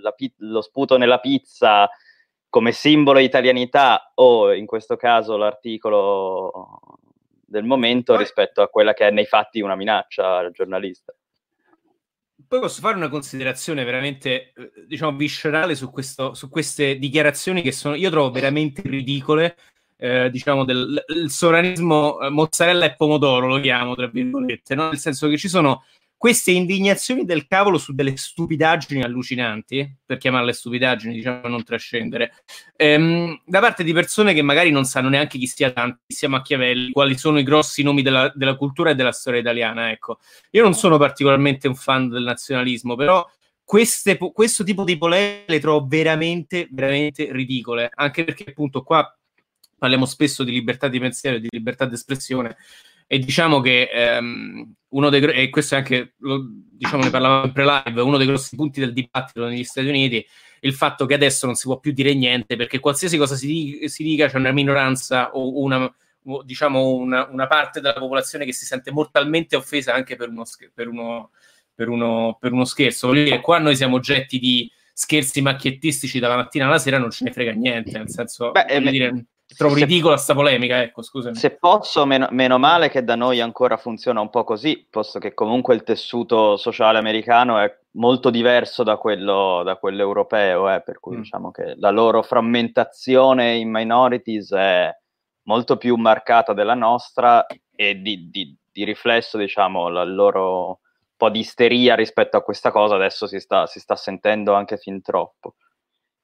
la, lo, sputo nella pizza come simbolo di italianità o in questo caso l'articolo del momento poi, rispetto a quella che è nei fatti una minaccia al giornalista. Poi posso fare una considerazione veramente, eh, diciamo, viscerale su, questo, su queste dichiarazioni che sono, io trovo veramente ridicole, eh, diciamo, del sovranismo eh, mozzarella e pomodoro, lo chiamo, tra virgolette, no? nel senso che ci sono queste indignazioni del cavolo su delle stupidaggini allucinanti, per chiamarle stupidaggini, diciamo non trascendere, ehm, da parte di persone che magari non sanno neanche chi sia Dante, chi sia Machiavelli, quali sono i grossi nomi della, della cultura e della storia italiana. Ecco, io non sono particolarmente un fan del nazionalismo, però queste, questo tipo di polemiche le trovo veramente, veramente ridicole, anche perché appunto qua parliamo spesso di libertà di pensiero e di libertà di espressione e diciamo che ehm, uno dei e questo è anche lo, diciamo ne parlavamo in pre-live uno dei grossi punti del dibattito negli Stati Uniti il fatto che adesso non si può più dire niente perché qualsiasi cosa si, si dica c'è una minoranza o una diciamo una, una, parte della popolazione che si sente mortalmente offesa anche per uno, per uno, per uno, per uno scherzo. Voglio dire, qua noi siamo oggetti di scherzi macchiettistici dalla mattina alla sera, non ce ne frega niente, nel senso, Beh, voglio dire, trovo se, ridicola sta polemica, ecco, scusami. Se posso, meno, meno, male che da noi ancora funziona un po' così, posto che comunque il tessuto sociale americano è molto diverso da quello, da quello europeo, eh, per cui mm. diciamo che la loro frammentazione in minorities è molto più marcata della nostra e di, di, di riflesso, diciamo, la loro po' di isteria rispetto a questa cosa adesso si sta, si sta sentendo anche fin troppo.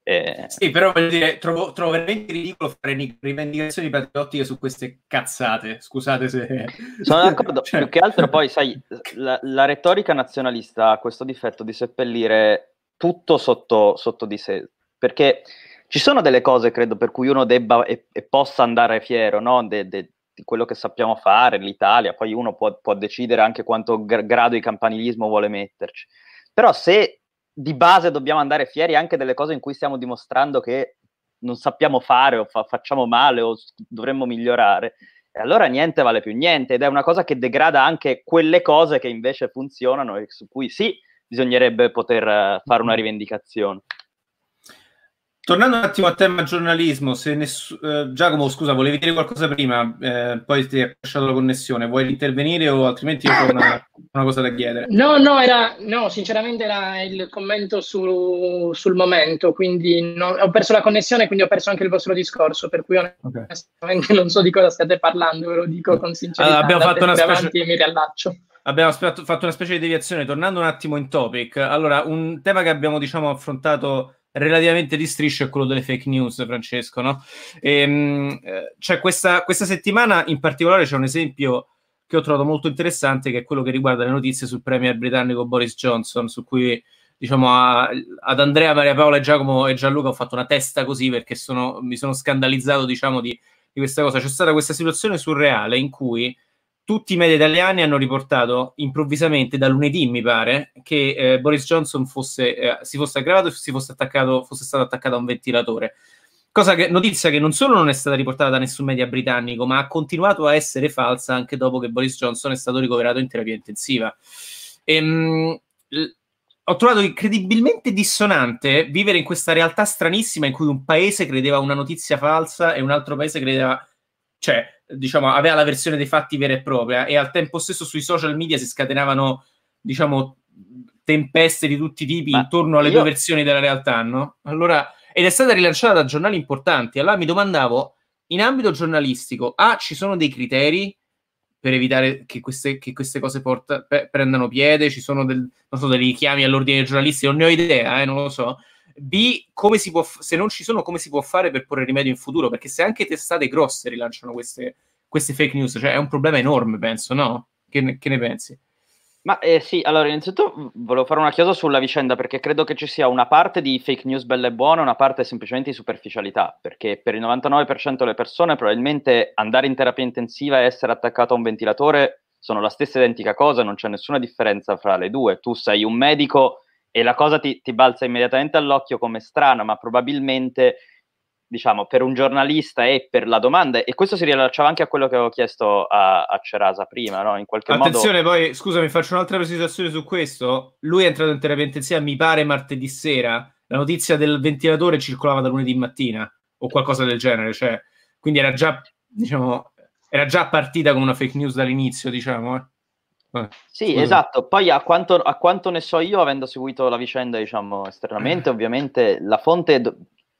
Eh... Sì, però voglio dire, trovo, trovo, veramente ridicolo fare rivendicazioni patriottiche su queste cazzate. Scusate se. Sono d'accordo. cioè... Più che altro, poi, sai, la, la, retorica nazionalista ha questo difetto di seppellire tutto sotto, sotto di sé. Perché ci sono delle cose, credo, per cui uno debba e, e possa andare fiero, no? De, de, di quello che sappiamo fare, l'Italia, poi uno può, può decidere anche quanto gr- grado di campanilismo vuole metterci. Però se di base dobbiamo andare fieri anche delle cose in cui stiamo dimostrando che non sappiamo fare o fa- facciamo male o dovremmo migliorare, allora niente vale più niente ed è una cosa che degrada anche quelle cose che invece funzionano e su cui sì bisognerebbe poter uh, fare una rivendicazione. Tornando un attimo a tema giornalismo, se ness- eh, Giacomo, scusa, volevi dire qualcosa prima, eh, poi ti è lasciato la connessione, vuoi intervenire o altrimenti io ho una, una, cosa da chiedere? No, no, era, no sinceramente era il commento su, sul momento, quindi no, ho perso la connessione, quindi ho perso anche il vostro discorso, per cui onestamente okay. non so di cosa stiate parlando, ve lo dico con sincerità. Allora, abbiamo fatto una specie... e mi riallaccio. Abbiamo fatto una specie di deviazione, tornando un attimo in topic. Allora, un tema che abbiamo, diciamo, affrontato relativamente di striscio è quello delle fake news, Francesco. No? E, ehm, eh, cioè questa, questa, settimana in particolare c'è un esempio che ho trovato molto interessante, che è quello che riguarda le notizie sul premier britannico Boris Johnson, su cui diciamo a, ad Andrea, Maria Paola, Giacomo e Gianluca ho fatto una testa così perché sono, mi sono scandalizzato diciamo di, di questa cosa. C'è stata questa situazione surreale in cui tutti i media italiani hanno riportato improvvisamente da lunedì, mi pare, che eh, Boris Johnson fosse, eh, si fosse aggravato e si fosse, attaccato, fosse stato attaccato a un ventilatore. Cosa che, notizia che non solo non è stata riportata da nessun media britannico, ma ha continuato a essere falsa anche dopo che Boris Johnson è stato ricoverato in terapia intensiva. E, mh, ho trovato incredibilmente dissonante vivere in questa realtà stranissima in cui un paese credeva una notizia falsa e un altro paese credeva cioè, diciamo, aveva la versione dei fatti vera e propria e al tempo stesso sui social media si scatenavano, diciamo, tempeste di tutti i tipi Ma intorno alle io... due versioni della realtà, no? Allora, ed è stata rilanciata da giornali importanti. Allora mi domandavo, in ambito giornalistico, A, ci sono dei criteri per evitare che queste, che queste cose porta, pe- prendano piede? Ci sono del, so, dei richiami all'ordine dei giornalisti? Non ne ho idea, eh, non lo so. B, come si può, se non ci sono, come si può fare per porre rimedio in futuro? Perché se anche testate grosse rilanciano queste, queste fake news, cioè è un problema enorme, penso, no? Che ne, che ne pensi? Ma eh, sì, allora innanzitutto volevo fare una chiosa sulla vicenda perché credo che ci sia una parte di fake news bella e buona e una parte semplicemente di superficialità, perché per il 99% delle persone probabilmente andare in terapia intensiva e essere attaccato a un ventilatore sono la stessa identica cosa, non c'è nessuna differenza fra le due. Tu sei un medico e la cosa ti, ti balza immediatamente all'occhio come strana, ma probabilmente diciamo, per un giornalista e per la domanda, e questo si riallacciava anche a quello che avevo chiesto a, a Cerasa prima, no? In qualche Attenzione, modo... poi, scusami, faccio un'altra precisazione su questo. Lui è entrato in terapia intensiva, mi pare, martedì sera. La notizia del ventilatore circolava da lunedì mattina, o qualcosa del genere, cioè, quindi era già, diciamo, era già partita come una fake news dall'inizio, diciamo, eh. Eh, sì, scusa. esatto. Poi a quanto, a quanto, ne so io, avendo seguito la vicenda, diciamo, esternamente, ovviamente la fonte d-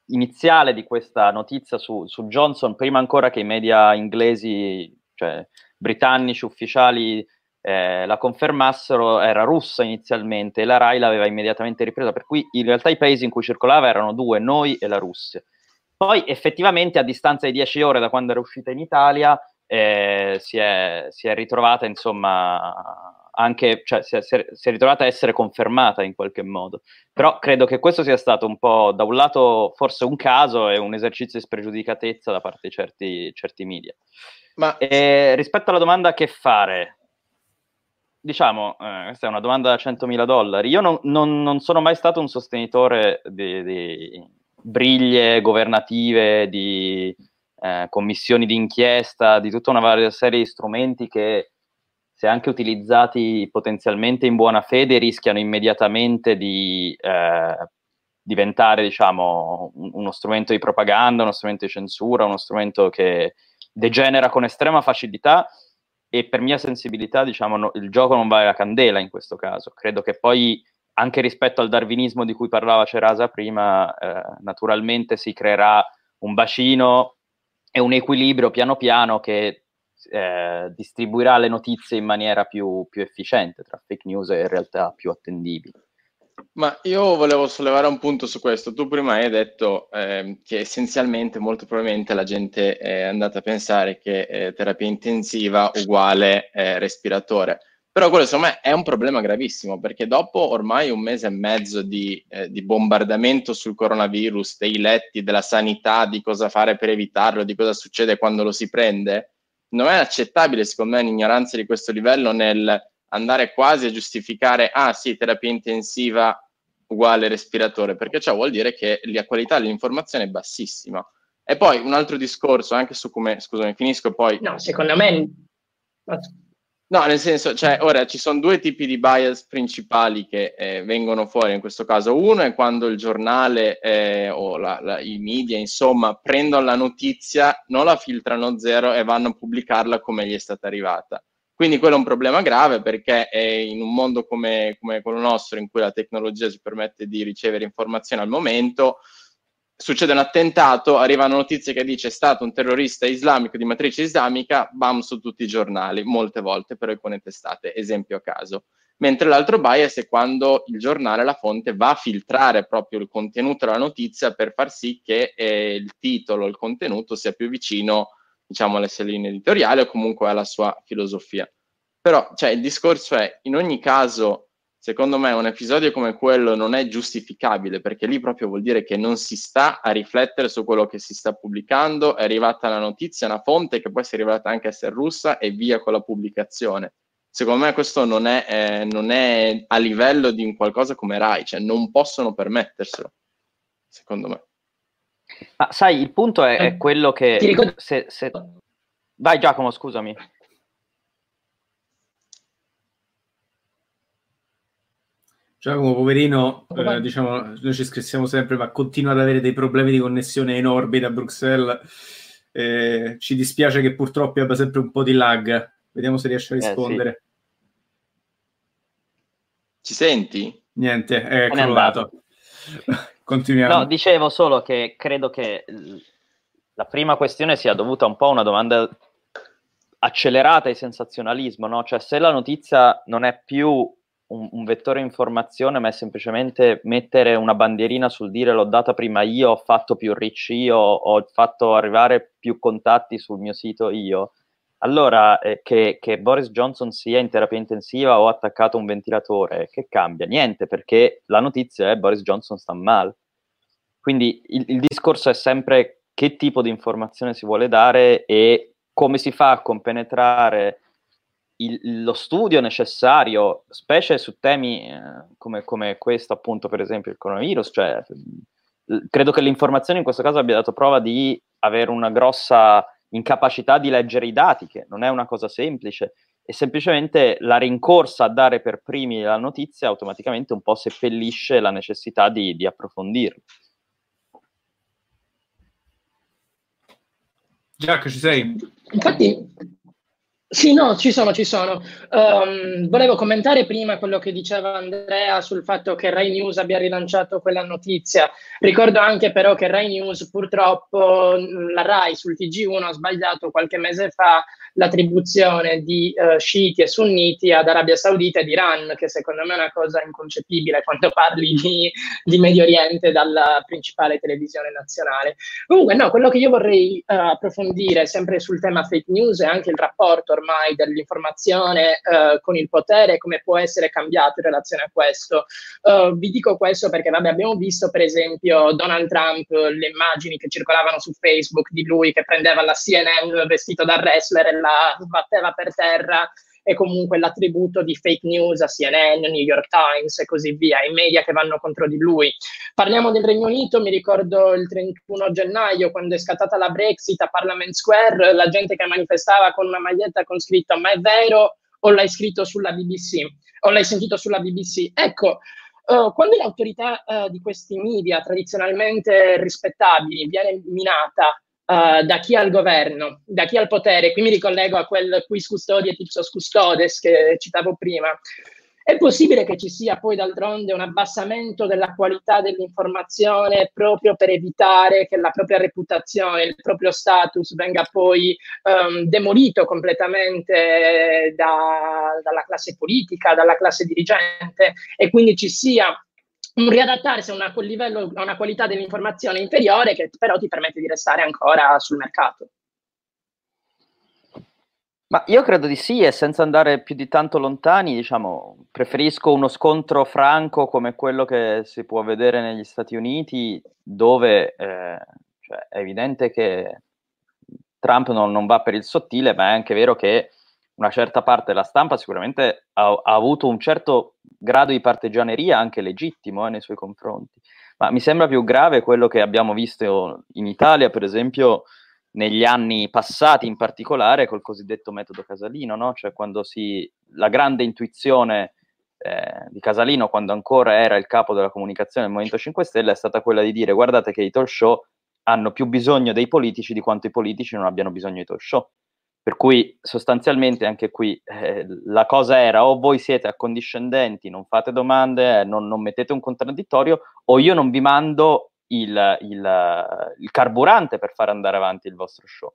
iniziale di questa notizia su, su, Johnson, prima ancora che i media inglesi, cioè britannici ufficiali, eh, la confermassero, era russa inizialmente e la RAI l'aveva immediatamente ripresa, per cui in realtà i paesi in cui circolava erano due, noi e la Russia. Poi effettivamente a distanza di dieci ore da quando era uscita in Italia, eh, si, è, si, è, ritrovata insomma anche, cioè, si, è, si è ritrovata a essere confermata in qualche modo. Però credo che questo sia stato un po', da un lato, forse un caso e un esercizio di spregiudicatezza da parte di certi, certi media. Ma... E rispetto alla domanda che fare, diciamo, eh, questa è una domanda da 100.000 dollari. Io non, non, non, sono mai stato un sostenitore di, di briglie governative, di eh, commissioni d'inchiesta, di tutta una varia serie di strumenti che, se anche utilizzati potenzialmente in buona fede, rischiano immediatamente di eh, diventare, diciamo, uno strumento di propaganda, uno strumento di censura, uno strumento che degenera con estrema facilità e per mia sensibilità, diciamo, no, il gioco non vale la candela in questo caso. Credo che poi, anche rispetto al darwinismo di cui parlava Cerasa prima, eh, naturalmente si creerà un bacino e un equilibrio piano piano che eh, distribuirà le notizie in maniera più, più efficiente tra fake news e realtà più attendibili. Ma io volevo sollevare un punto su questo. Tu prima hai detto eh, che essenzialmente, molto probabilmente, la gente è andata a pensare che eh, terapia intensiva uguale eh, respiratore. Però quello secondo me è un problema gravissimo perché dopo ormai un mese e mezzo di, eh, di, bombardamento sul coronavirus, dei letti, della sanità, di cosa fare per evitarlo, di cosa succede quando lo si prende, non è accettabile secondo me un'ignoranza di questo livello nel andare quasi a giustificare, ah sì, terapia intensiva uguale respiratore, perché ciò vuol dire che la qualità dell'informazione è bassissima. E poi un altro discorso anche su come, scusami, finisco poi. No, secondo me... No, nel senso, cioè, ora ci sono due tipi di bias principali che eh, vengono fuori in questo caso. Uno è quando il giornale eh, o la, la, i media, insomma, prendono la notizia, non la filtrano zero e vanno a pubblicarla come gli è stata arrivata. Quindi quello è un problema grave perché in un mondo come, come quello nostro, in cui la tecnologia ci permette di ricevere informazioni al momento, succede un attentato, arriva una notizia che dice è stato un terrorista islamico di matrice islamica, bam su tutti i giornali, molte volte per alcune testate, esempio a caso. Mentre l'altro bias è quando il giornale, la fonte, va a filtrare proprio il contenuto della notizia per far sì che eh, il titolo, il contenuto sia più vicino diciamo, alle sue linee editoriali o comunque alla sua filosofia. Però, cioè, il discorso è, in ogni caso, secondo me, un episodio come quello non è giustificabile, perché lì proprio vuol dire che non si sta a riflettere su quello che si sta pubblicando, è arrivata la notizia, una fonte che poi si è rivelata anche essere russa e via con la pubblicazione. Secondo me questo non è, eh, non è a livello di un qualcosa come Rai, cioè non possono permetterselo, secondo me. Ma sai, il punto è, è eh, quello che... Se, se... Vai Giacomo, scusami. Giacomo, poverino, eh, diciamo, noi ci scherziamo sempre, ma continua ad avere dei problemi di connessione enormi da Bruxelles. Eh, ci dispiace che purtroppo abbia sempre un po' di lag. Vediamo se riesce a rispondere. Eh, sì. Ci senti? Niente, è, è crollato. Continuiamo. No, dicevo solo che credo che la prima questione sia dovuta un po' a una domanda accelerata di sensazionalismo, no? Cioè se la notizia non è più un, un, vettore informazione, ma è semplicemente mettere una bandierina sul dire l'ho data prima io, ho fatto più rich io, ho fatto arrivare più contatti sul mio sito io, allora eh, che, che, Boris Johnson sia in terapia intensiva o attaccato un ventilatore, che cambia? Niente, perché la notizia è Boris Johnson sta male. Quindi il, il discorso è sempre che tipo di informazione si vuole dare e come si fa a compenetrare il, lo studio necessario, specie su temi eh, come, come, questo, appunto, per esempio il coronavirus. Cioè, credo che l'informazione in questo caso abbia dato prova di avere una grossa incapacità di leggere i dati, che non è una cosa semplice, e semplicemente la rincorsa a dare per primi la notizia automaticamente un po' seppellisce la necessità di, di approfondirla. Giacomo, ci sei? Infatti, sì, no, ci sono, ci sono. Um, volevo commentare prima quello che diceva Andrea sul fatto che Rai News abbia rilanciato quella notizia. Ricordo anche però che Rai News purtroppo, la Rai sul TG1 ha sbagliato qualche mese fa l'attribuzione di uh, sciiti e sunniti ad Arabia Saudita ed Iran, che secondo me è una cosa inconcepibile quando parli di, di Medio Oriente dalla principale televisione nazionale. Comunque no, quello che io vorrei uh, approfondire sempre sul tema fake news è anche il rapporto ormai dell'informazione uh, con il potere, come può essere cambiato in relazione a questo. Uh, vi dico questo perché vabbè, abbiamo visto per esempio Donald Trump, le immagini che circolavano su Facebook di lui che prendeva la CNN vestito da wrestler e la sbatteva per terra e comunque l'attributo di fake news a CNN, New York Times e così via, i media che vanno contro di lui. Parliamo del Regno Unito, mi ricordo il 31 gennaio quando è scattata la Brexit a Parliament Square, la gente che manifestava con una maglietta con scritto ma è vero o l'hai scritto sulla BBC o l'hai sentito sulla BBC. Ecco, Uh, quando l'autorità uh, di questi media tradizionalmente rispettabili viene minata uh, da chi ha il governo, da chi ha il potere, qui mi ricollego a quel quis custodi et ipsos custodes che citavo prima, è possibile che ci sia poi d'altronde un abbassamento della qualità dell'informazione proprio per evitare che la propria reputazione, il proprio status venga poi um, demolito completamente da, dalla classe politica, dalla classe dirigente? E quindi ci sia un riadattarsi a, una, a, livello, a una qualità dell'informazione inferiore che però ti permette di restare ancora sul mercato. Ma io credo di sì, e senza andare più di tanto lontani, diciamo, preferisco uno scontro franco come quello che si può vedere negli Stati Uniti, dove eh, cioè, è evidente che Trump non, non, va per il sottile, ma è anche vero che una certa parte della stampa sicuramente ha, ha avuto un certo grado di partigianeria anche legittimo eh, nei suoi confronti. Ma mi sembra più grave quello che abbiamo visto in Italia, per esempio, negli anni passati, in particolare col cosiddetto metodo Casalino, no? cioè quando si, la grande intuizione eh, di Casalino, quando ancora era il capo della comunicazione del Movimento 5 Stelle, è stata quella di dire guardate che i talk show hanno più bisogno dei politici di quanto i politici non abbiano bisogno dei talk show. Per cui sostanzialmente anche qui eh, la cosa era o voi siete accondiscendenti, non fate domande, eh, non, non, mettete un contraddittorio, o io non vi mando il, il, il, carburante per far andare avanti il vostro show.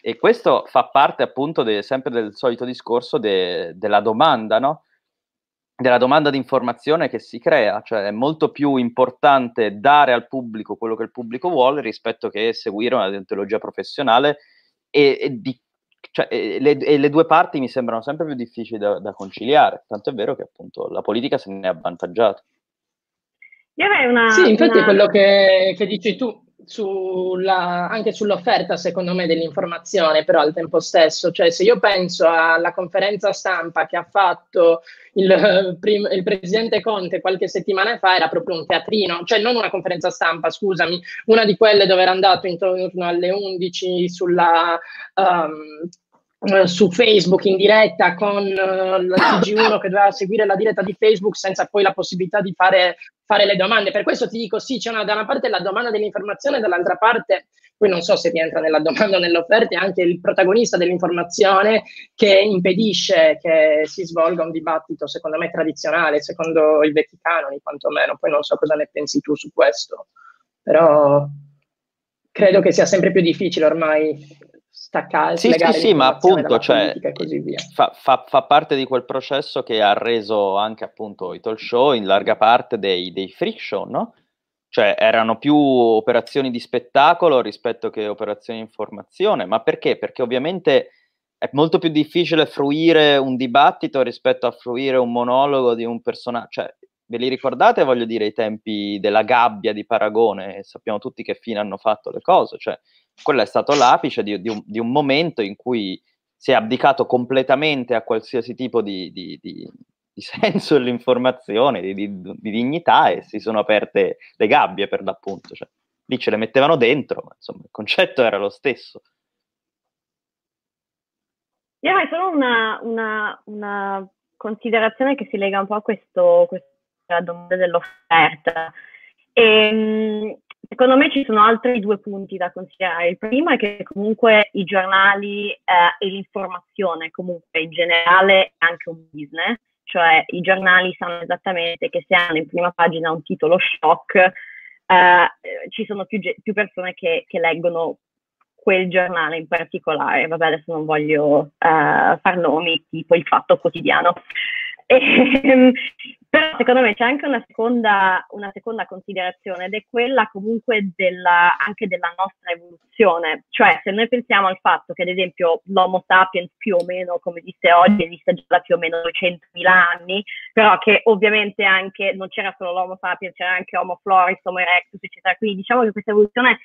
E questo fa parte appunto de, sempre del solito discorso de, della domanda, no? Della domanda di informazione che si crea, cioè è molto più importante dare al pubblico quello che il pubblico vuole rispetto che seguire una deontologia professionale e, e di cioè, e le, e le, due parti mi sembrano sempre più difficili da, da, conciliare, tanto è vero che appunto la politica se ne è avvantaggiata. Io avrei una... Sì, infatti una... quello che, che dici tu, sulla, anche sull'offerta, secondo me, dell'informazione, però al tempo stesso, cioè se io penso alla conferenza stampa che ha fatto il, prim, il, presidente Conte qualche settimana fa, era proprio un teatrino, cioè non una conferenza stampa, scusami, una di quelle dove era andato intorno alle 11 sulla... Um, su Facebook in diretta con uh, la TG1 che doveva seguire la diretta di Facebook senza poi la possibilità di fare fare le domande. Per questo ti dico sì, c'è una, da una parte la domanda dell'informazione, dall'altra parte, poi non so se rientra nella domanda o nell'offerta, è anche il protagonista dell'informazione che impedisce che si svolga un dibattito, secondo me, tradizionale, secondo i vecchi canoni, quantomeno. Poi non so cosa ne pensi tu su questo, però credo che sia sempre più difficile ormai staccare, sì, sì, sì, ma appunto, cioè, fa, fa, fa, parte di quel processo che ha reso anche appunto i talk show in larga parte dei, dei show, no? Cioè erano più operazioni di spettacolo rispetto che operazioni di informazione, ma perché? Perché ovviamente è molto più difficile fruire un dibattito rispetto a fruire un monologo di un personaggio, cioè ve li ricordate, voglio dire, i tempi della gabbia di Paragone? Sappiamo tutti che fine hanno fatto le cose, cioè quello è stato l'apice di, di, un, di, un, momento in cui si è abdicato completamente a qualsiasi tipo di, di senso dell'informazione, di, dignità e si sono aperte le gabbie per l'appunto. Cioè, lì ce le mettevano dentro, ma insomma il concetto era lo stesso. Io avrei solo una, una, una, considerazione che si lega un po' a questo, questa domanda dell'offerta. E, ehm, Secondo me ci sono altri due punti da considerare. Il primo è che comunque i giornali eh, e l'informazione comunque in generale è anche un business, cioè i giornali sanno esattamente che se hanno in prima pagina un titolo shock, eh, ci sono più, più persone che, che, leggono quel giornale in particolare. Vabbè, adesso non voglio eh, far nomi, tipo il Fatto Quotidiano. E, ehm, Però secondo me c'è anche una seconda, una seconda considerazione ed è quella comunque della, anche della nostra evoluzione. Cioè se noi pensiamo al fatto che ad esempio l'Homo sapiens più o meno, come disse oggi, esiste già da più o meno 200.000 anni, però che ovviamente anche non c'era solo l'Homo sapiens, c'era anche Homo floris, Homo erectus, eccetera. Quindi diciamo che questa evoluzione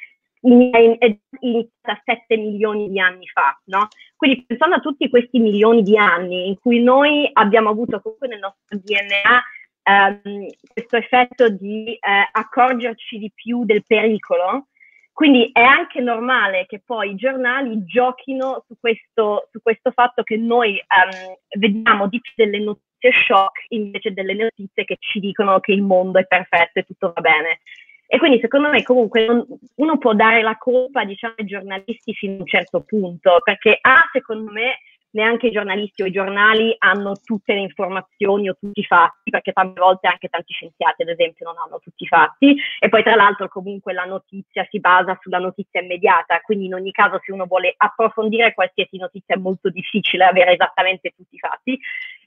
è iniziata 7 milioni di anni fa, no? Quindi pensando a tutti questi milioni di anni in cui noi abbiamo avuto comunque nel nostro DNA ehm, questo effetto di eh, accorgerci di più del pericolo, quindi è anche normale che poi i giornali giochino su questo, su questo fatto che noi ehm, vediamo di più delle notizie shock invece delle notizie che ci dicono che il mondo è perfetto e tutto va bene. E quindi secondo me comunque non, uno può dare la colpa diciamo, ai giornalisti fino a un certo punto, perché A, secondo me, neanche i giornalisti o i giornali hanno tutte le informazioni o tutti i fatti, perché tante volte anche tanti scienziati, ad esempio, non hanno tutti i fatti. E poi, tra l'altro, comunque la notizia si basa sulla notizia immediata, quindi in ogni caso, se uno vuole approfondire qualsiasi notizia, è molto difficile avere esattamente tutti i fatti.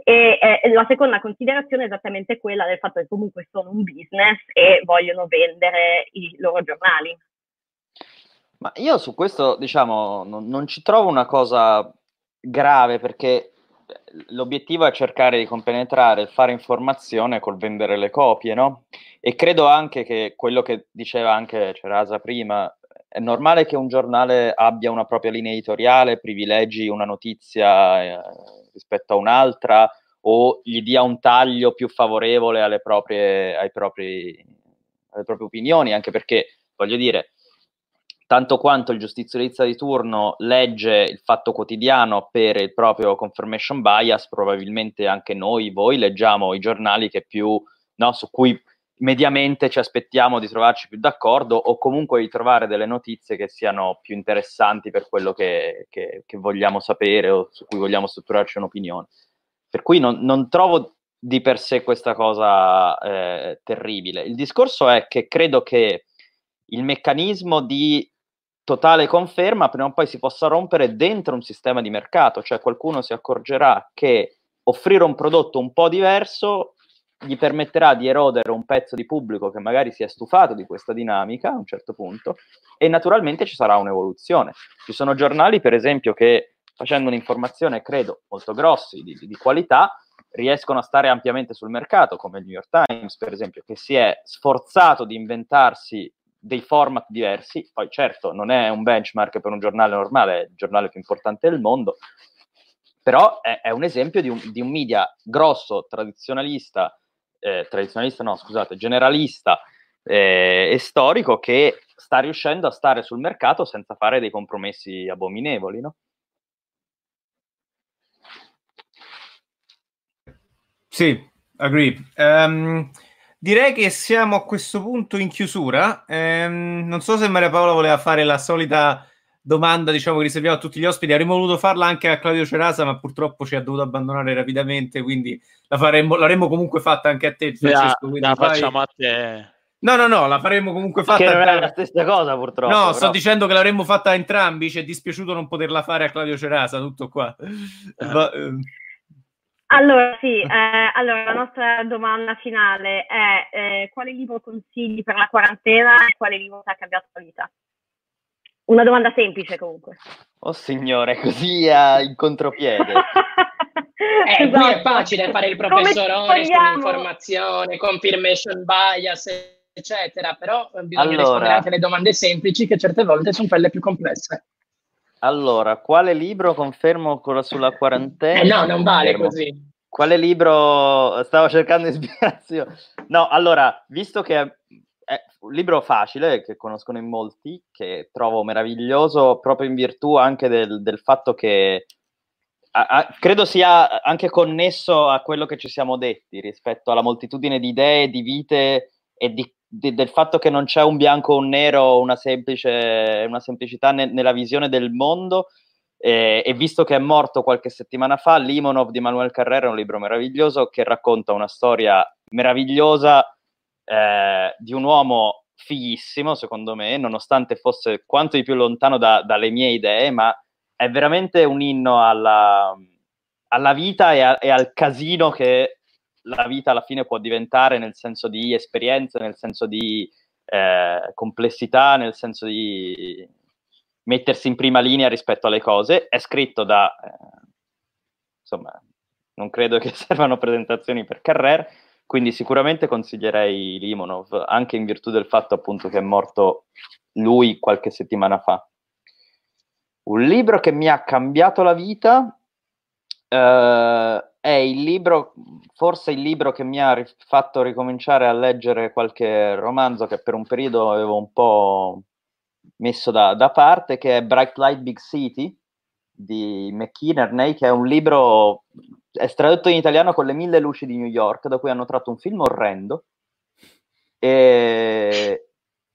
E eh, la seconda considerazione è esattamente quella del fatto che comunque sono un business e vogliono vendere i loro giornali. Ma io su questo, diciamo, non, non ci trovo una cosa grave perché l'obiettivo è cercare di compenetrare il fare informazione col vendere le copie, no? E credo anche che quello che diceva anche Cerasa prima, è normale che un giornale abbia una propria linea editoriale, privilegi una notizia eh, rispetto a un'altra o gli dia un taglio più favorevole alle proprie, propri, alle proprie opinioni, anche perché, voglio dire, tanto quanto il giustizialista di turno legge il fatto quotidiano per il proprio confirmation bias, probabilmente anche noi, voi, leggiamo i giornali più, no, su cui mediamente ci aspettiamo di trovarci più d'accordo o comunque di trovare delle notizie che siano più interessanti per quello che, che, che vogliamo sapere o su cui vogliamo strutturarci un'opinione. Per cui non, non trovo di per sé questa cosa eh, terribile. Il discorso è che credo che il meccanismo di totale conferma prima o poi si possa rompere dentro un sistema di mercato, cioè qualcuno si accorgerà che offrire un prodotto un po' diverso gli permetterà di erodere un pezzo di pubblico che magari si è stufato di questa dinamica a un certo punto e naturalmente ci sarà un'evoluzione. Ci sono giornali, per esempio, che facendo un'informazione, credo, molto grossi, di, di qualità, riescono a stare ampiamente sul mercato, come il New York Times, per esempio, che si è sforzato di inventarsi dei format diversi, poi certo non è un benchmark per un giornale normale, è il giornale più importante del mondo, però è, è un esempio di un, di un, media grosso, tradizionalista, eh, tradizionalista no, scusate, generalista eh, e storico che sta riuscendo a stare sul mercato senza fare dei compromessi abominevoli, no? Sì, agree. Um, Direi che siamo a questo punto in chiusura. Ehm, non so se Maria Paola voleva fare la solita domanda, diciamo, che riserviamo a tutti gli ospiti. Avremmo voluto farla anche a Claudio Cerasa, ma purtroppo ci ha dovuto abbandonare rapidamente, quindi la faremmo, l'avremmo comunque fatta anche a te, Francesco. La, la facciamo a te. No, no, no, la faremmo comunque fatta. Che non è la stessa cosa, purtroppo. No, però. sto dicendo che l'avremmo fatta a entrambi. Ci è dispiaciuto non poterla fare a Claudio Cerasa, tutto qua. Va, eh. Allora, sì, eh, allora la nostra domanda finale è eh, quale libro consigli per la quarantena e quale libro ti ha cambiato la vita? Una domanda semplice comunque. Oh signore, così a, in contropiede. eh, esatto. Qui è esatto. facile fare il professorone sull'informazione, confirmation bias, eccetera, però bisogna allora, rispondere anche alle domande semplici che certe volte sono quelle più complesse. Allora, quale libro confermo sulla quarantena? Eh no, non vale confermo. così. Quale libro stavo cercando ispirazione? No, allora, visto che è un libro facile, che conoscono in molti, che trovo meraviglioso proprio in virtù anche del, del fatto che a, a, credo sia anche connesso a quello che ci siamo detti rispetto alla moltitudine di idee, di vite e di di, del fatto che non c'è un bianco o un nero, una, semplice, una semplicità ne, nella visione del mondo. Eh, e visto che è morto qualche settimana fa, Limonov di Manuel Carrera è un libro meraviglioso che racconta una storia meravigliosa eh, di un uomo fighissimo, secondo me, nonostante fosse quanto di più lontano da, dalle mie idee, ma è veramente un inno alla, alla vita e, a, e, al casino che la vita alla fine può diventare nel senso di esperienza, nel senso di eh, complessità, nel senso di mettersi in prima linea rispetto alle cose. È scritto da, eh, insomma, non credo che servano presentazioni per Carrer, quindi sicuramente consiglierei Limonov, anche in virtù del fatto appunto che è morto lui qualche settimana fa. Un libro che mi ha cambiato la vita eh, è il libro, forse il libro che mi ha fatto ricominciare a leggere qualche romanzo che per un periodo avevo un po' messo da, da parte, che è Bright Light Big City di McKinney, che è un libro è tradotto in italiano con le mille luci di New York, da cui hanno tratto un film orrendo, e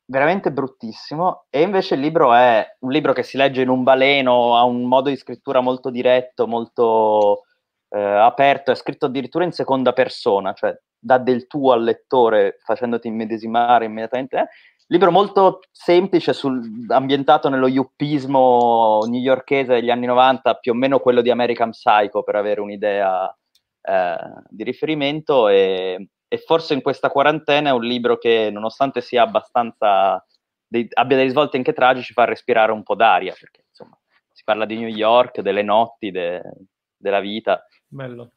veramente bruttissimo. E invece il libro è un libro che si legge in un baleno, ha un modo di scrittura molto diretto, molto eh, aperto, è scritto addirittura in seconda persona, cioè dà del tuo al lettore facendoti immedesimare immediatamente. Eh? Libro molto semplice, sul, ambientato nello yuppismo newyorkese degli anni 90, più o meno quello di American Psycho, per avere un'idea eh, di riferimento. E, e, forse in questa quarantena è un libro che, nonostante sia abbastanza. Dei, abbia dei risvolti anche tragici, fa respirare un po' d'aria, perché insomma si parla di New York, delle notti, de, della vita. Bello.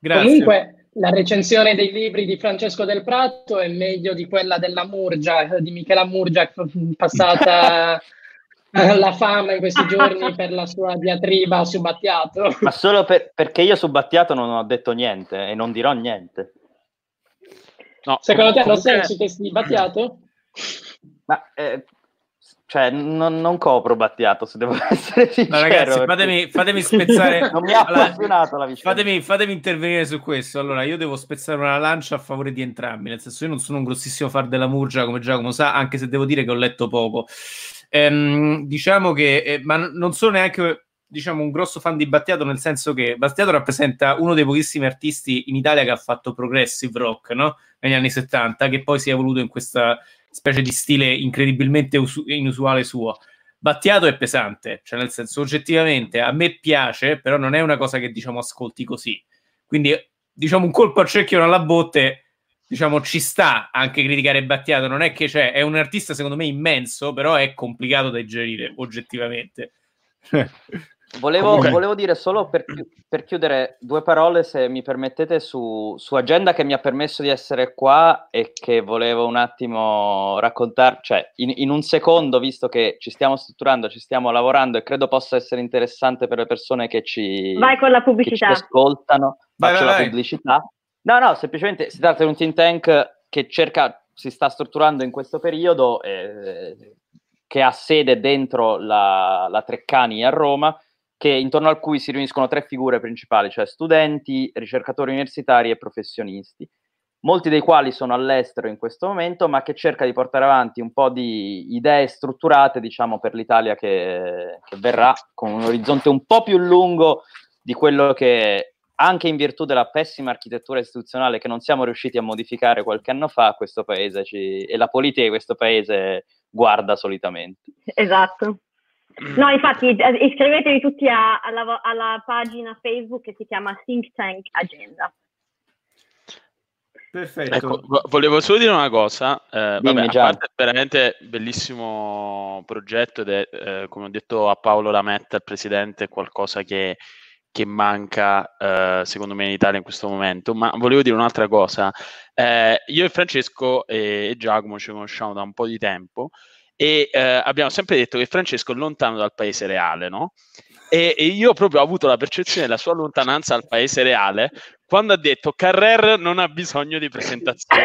Grazie. Comunque, la recensione dei libri di Francesco Del Prato è meglio di quella della Murgia, di Michela Murgia, passata alla fama in questi giorni per la sua diatriba su Battiato. Ma solo per, perché io su Battiato non ho detto niente e non dirò niente. No, Secondo te hanno senso i testi di Battiato? Ma eh, cioè, non, non, copro Battiato, se devo essere sincero. No, ragazzi, fatemi, fatemi spezzare... non mi ha appassionato la vicenda. Fatemi, fatemi, intervenire su questo. Allora, io devo spezzare una lancia a favore di entrambi, nel senso io non sono un grossissimo far della Murgia, come Giacomo sa, anche se devo dire che ho letto poco. Ehm, diciamo che... Eh, ma non sono neanche diciamo un grosso fan di Battiato nel senso che Battiato rappresenta uno dei pochissimi artisti in Italia che ha fatto progressive rock no? negli anni 70 che poi si è evoluto in questa specie di stile incredibilmente usu- inusuale suo. Battiato è pesante, cioè nel senso oggettivamente a me piace, però non è una cosa che diciamo ascolti così. Quindi diciamo un colpo al cerchio alla botte, diciamo ci sta anche criticare Battiato, non è che c'è, è un artista secondo me immenso, però è complicato da digerire oggettivamente. Volevo, Comunque... volevo, dire solo per, per, chiudere due parole, se mi permettete, su, su, Agenda che mi ha permesso di essere qua e che volevo un attimo raccontare, cioè in, in, un secondo, visto che ci stiamo strutturando, ci stiamo lavorando e credo possa essere interessante per le persone che ci, vai con la pubblicità. ci ascoltano, vai, faccio vai, la vai. pubblicità. No, no, semplicemente si tratta di un think tank che cerca, si sta strutturando in questo periodo, eh, che ha sede dentro la, la Treccani a Roma che, intorno a cui si riuniscono tre figure principali, cioè studenti, ricercatori universitari e professionisti, molti dei quali sono all'estero in questo momento, ma che cerca di portare avanti un po' di idee strutturate, diciamo, per l'Italia che, che verrà, con un orizzonte un po' più lungo di quello che anche in virtù della pessima architettura istituzionale che non siamo riusciti a modificare qualche anno fa, questo paese ci, e la politica di questo paese guarda solitamente. Esatto. No, infatti eh, iscrivetevi tutti a, alla, alla, pagina Facebook che si chiama Think Tank Agenda. Perfetto. Ecco, volevo solo dire una cosa, eh, vabbè, a parte veramente bellissimo progetto ed è, eh, come ho detto a Paolo Lametta, il presidente, qualcosa che, che manca eh, secondo me in Italia in questo momento, ma volevo dire un'altra cosa. Eh, io e Francesco e Giacomo ci conosciamo da un po' di tempo e eh, abbiamo sempre detto che Francesco è lontano dal paese reale, no? E, e, io proprio ho avuto la percezione della sua lontananza dal paese reale quando ha detto Carrer non ha bisogno di presentazione.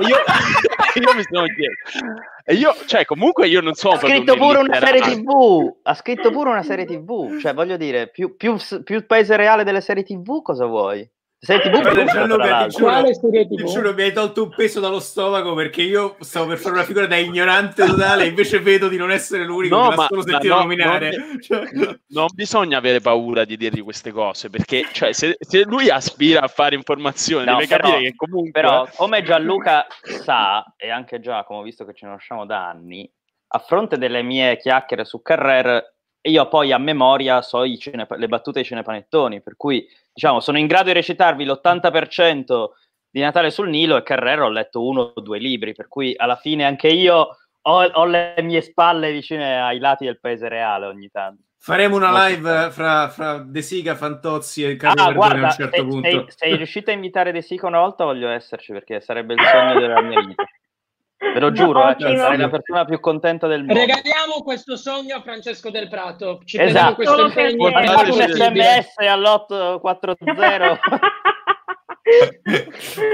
io, io, mi sono chiesto. E io, cioè, comunque io non so. Ha scritto pure una serie TV. Ha scritto pure una serie TV. Cioè, voglio dire, più, più, più il paese reale delle serie TV, cosa vuoi? Senti, tu Gianluca, ti giuro, ti giuro, mi hai tolto un peso dallo stomaco perché io stavo per fare una figura da ignorante totale, invece vedo di non essere l'unico no, che l'ha solo sentito no, nominare. Non, cioè... non, bisogna avere paura di dirgli queste cose perché cioè, se, se, lui aspira a fare informazioni, no, deve però, capire che comunque. Però, come Gianluca sa, e anche Giacomo, visto che ci conosciamo da anni, a fronte delle mie chiacchiere su Carrer, io poi a memoria so cine, le battute dei cinepanettoni, per cui diciamo, sono in grado di recitarvi l'80% di Natale sul Nilo e Carrera ho letto uno o due libri, per cui alla fine anche io ho, ho le mie spalle vicine ai lati del paese reale ogni tanto. Faremo una live fra, fra De Siga, Fantozzi e Carlo ah, guarda, a un certo se, punto. Se, sei riuscito a invitare De Sica una volta voglio esserci perché sarebbe il sogno della mia vita. Ve lo giuro, eh, cioè, sarei la persona più contenta del mondo. Regaliamo questo sogno a Francesco Del Prato. Ci esatto. questo impegno. Mandate un sms all'840.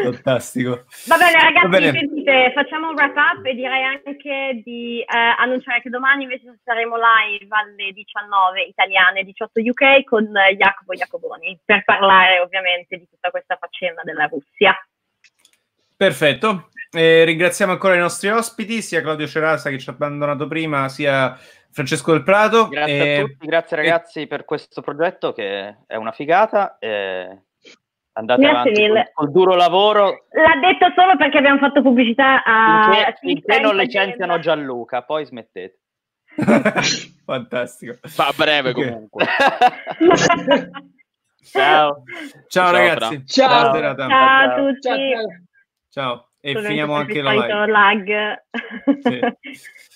Fantastico. Va bene, ragazzi, Va bene. Sentite, facciamo un wrap up e direi anche di eh, annunciare che domani invece saremo live alle 19 italiane, 18 UK con Jacopo Jacoboni per parlare ovviamente di tutta questa faccenda della Russia. Perfetto. Eh, ringraziamo ancora i nostri ospiti, sia Claudio Cerasa che ci ha abbandonato prima, sia Francesco Del Prato. Grazie eh, a tutti, grazie ragazzi eh, per questo progetto che è una figata. Eh, andate grazie avanti mille. Col, col, duro lavoro. L'ha detto solo perché abbiamo fatto pubblicità a... Finché, finché non licenziano Gianluca, poi smettete. Fantastico. Fa breve comunque. ciao. Ciao. Ciao ragazzi. Ciao. Ciao, ciao a tutti. Ciao. E finiamo anche la live. lag. Sì.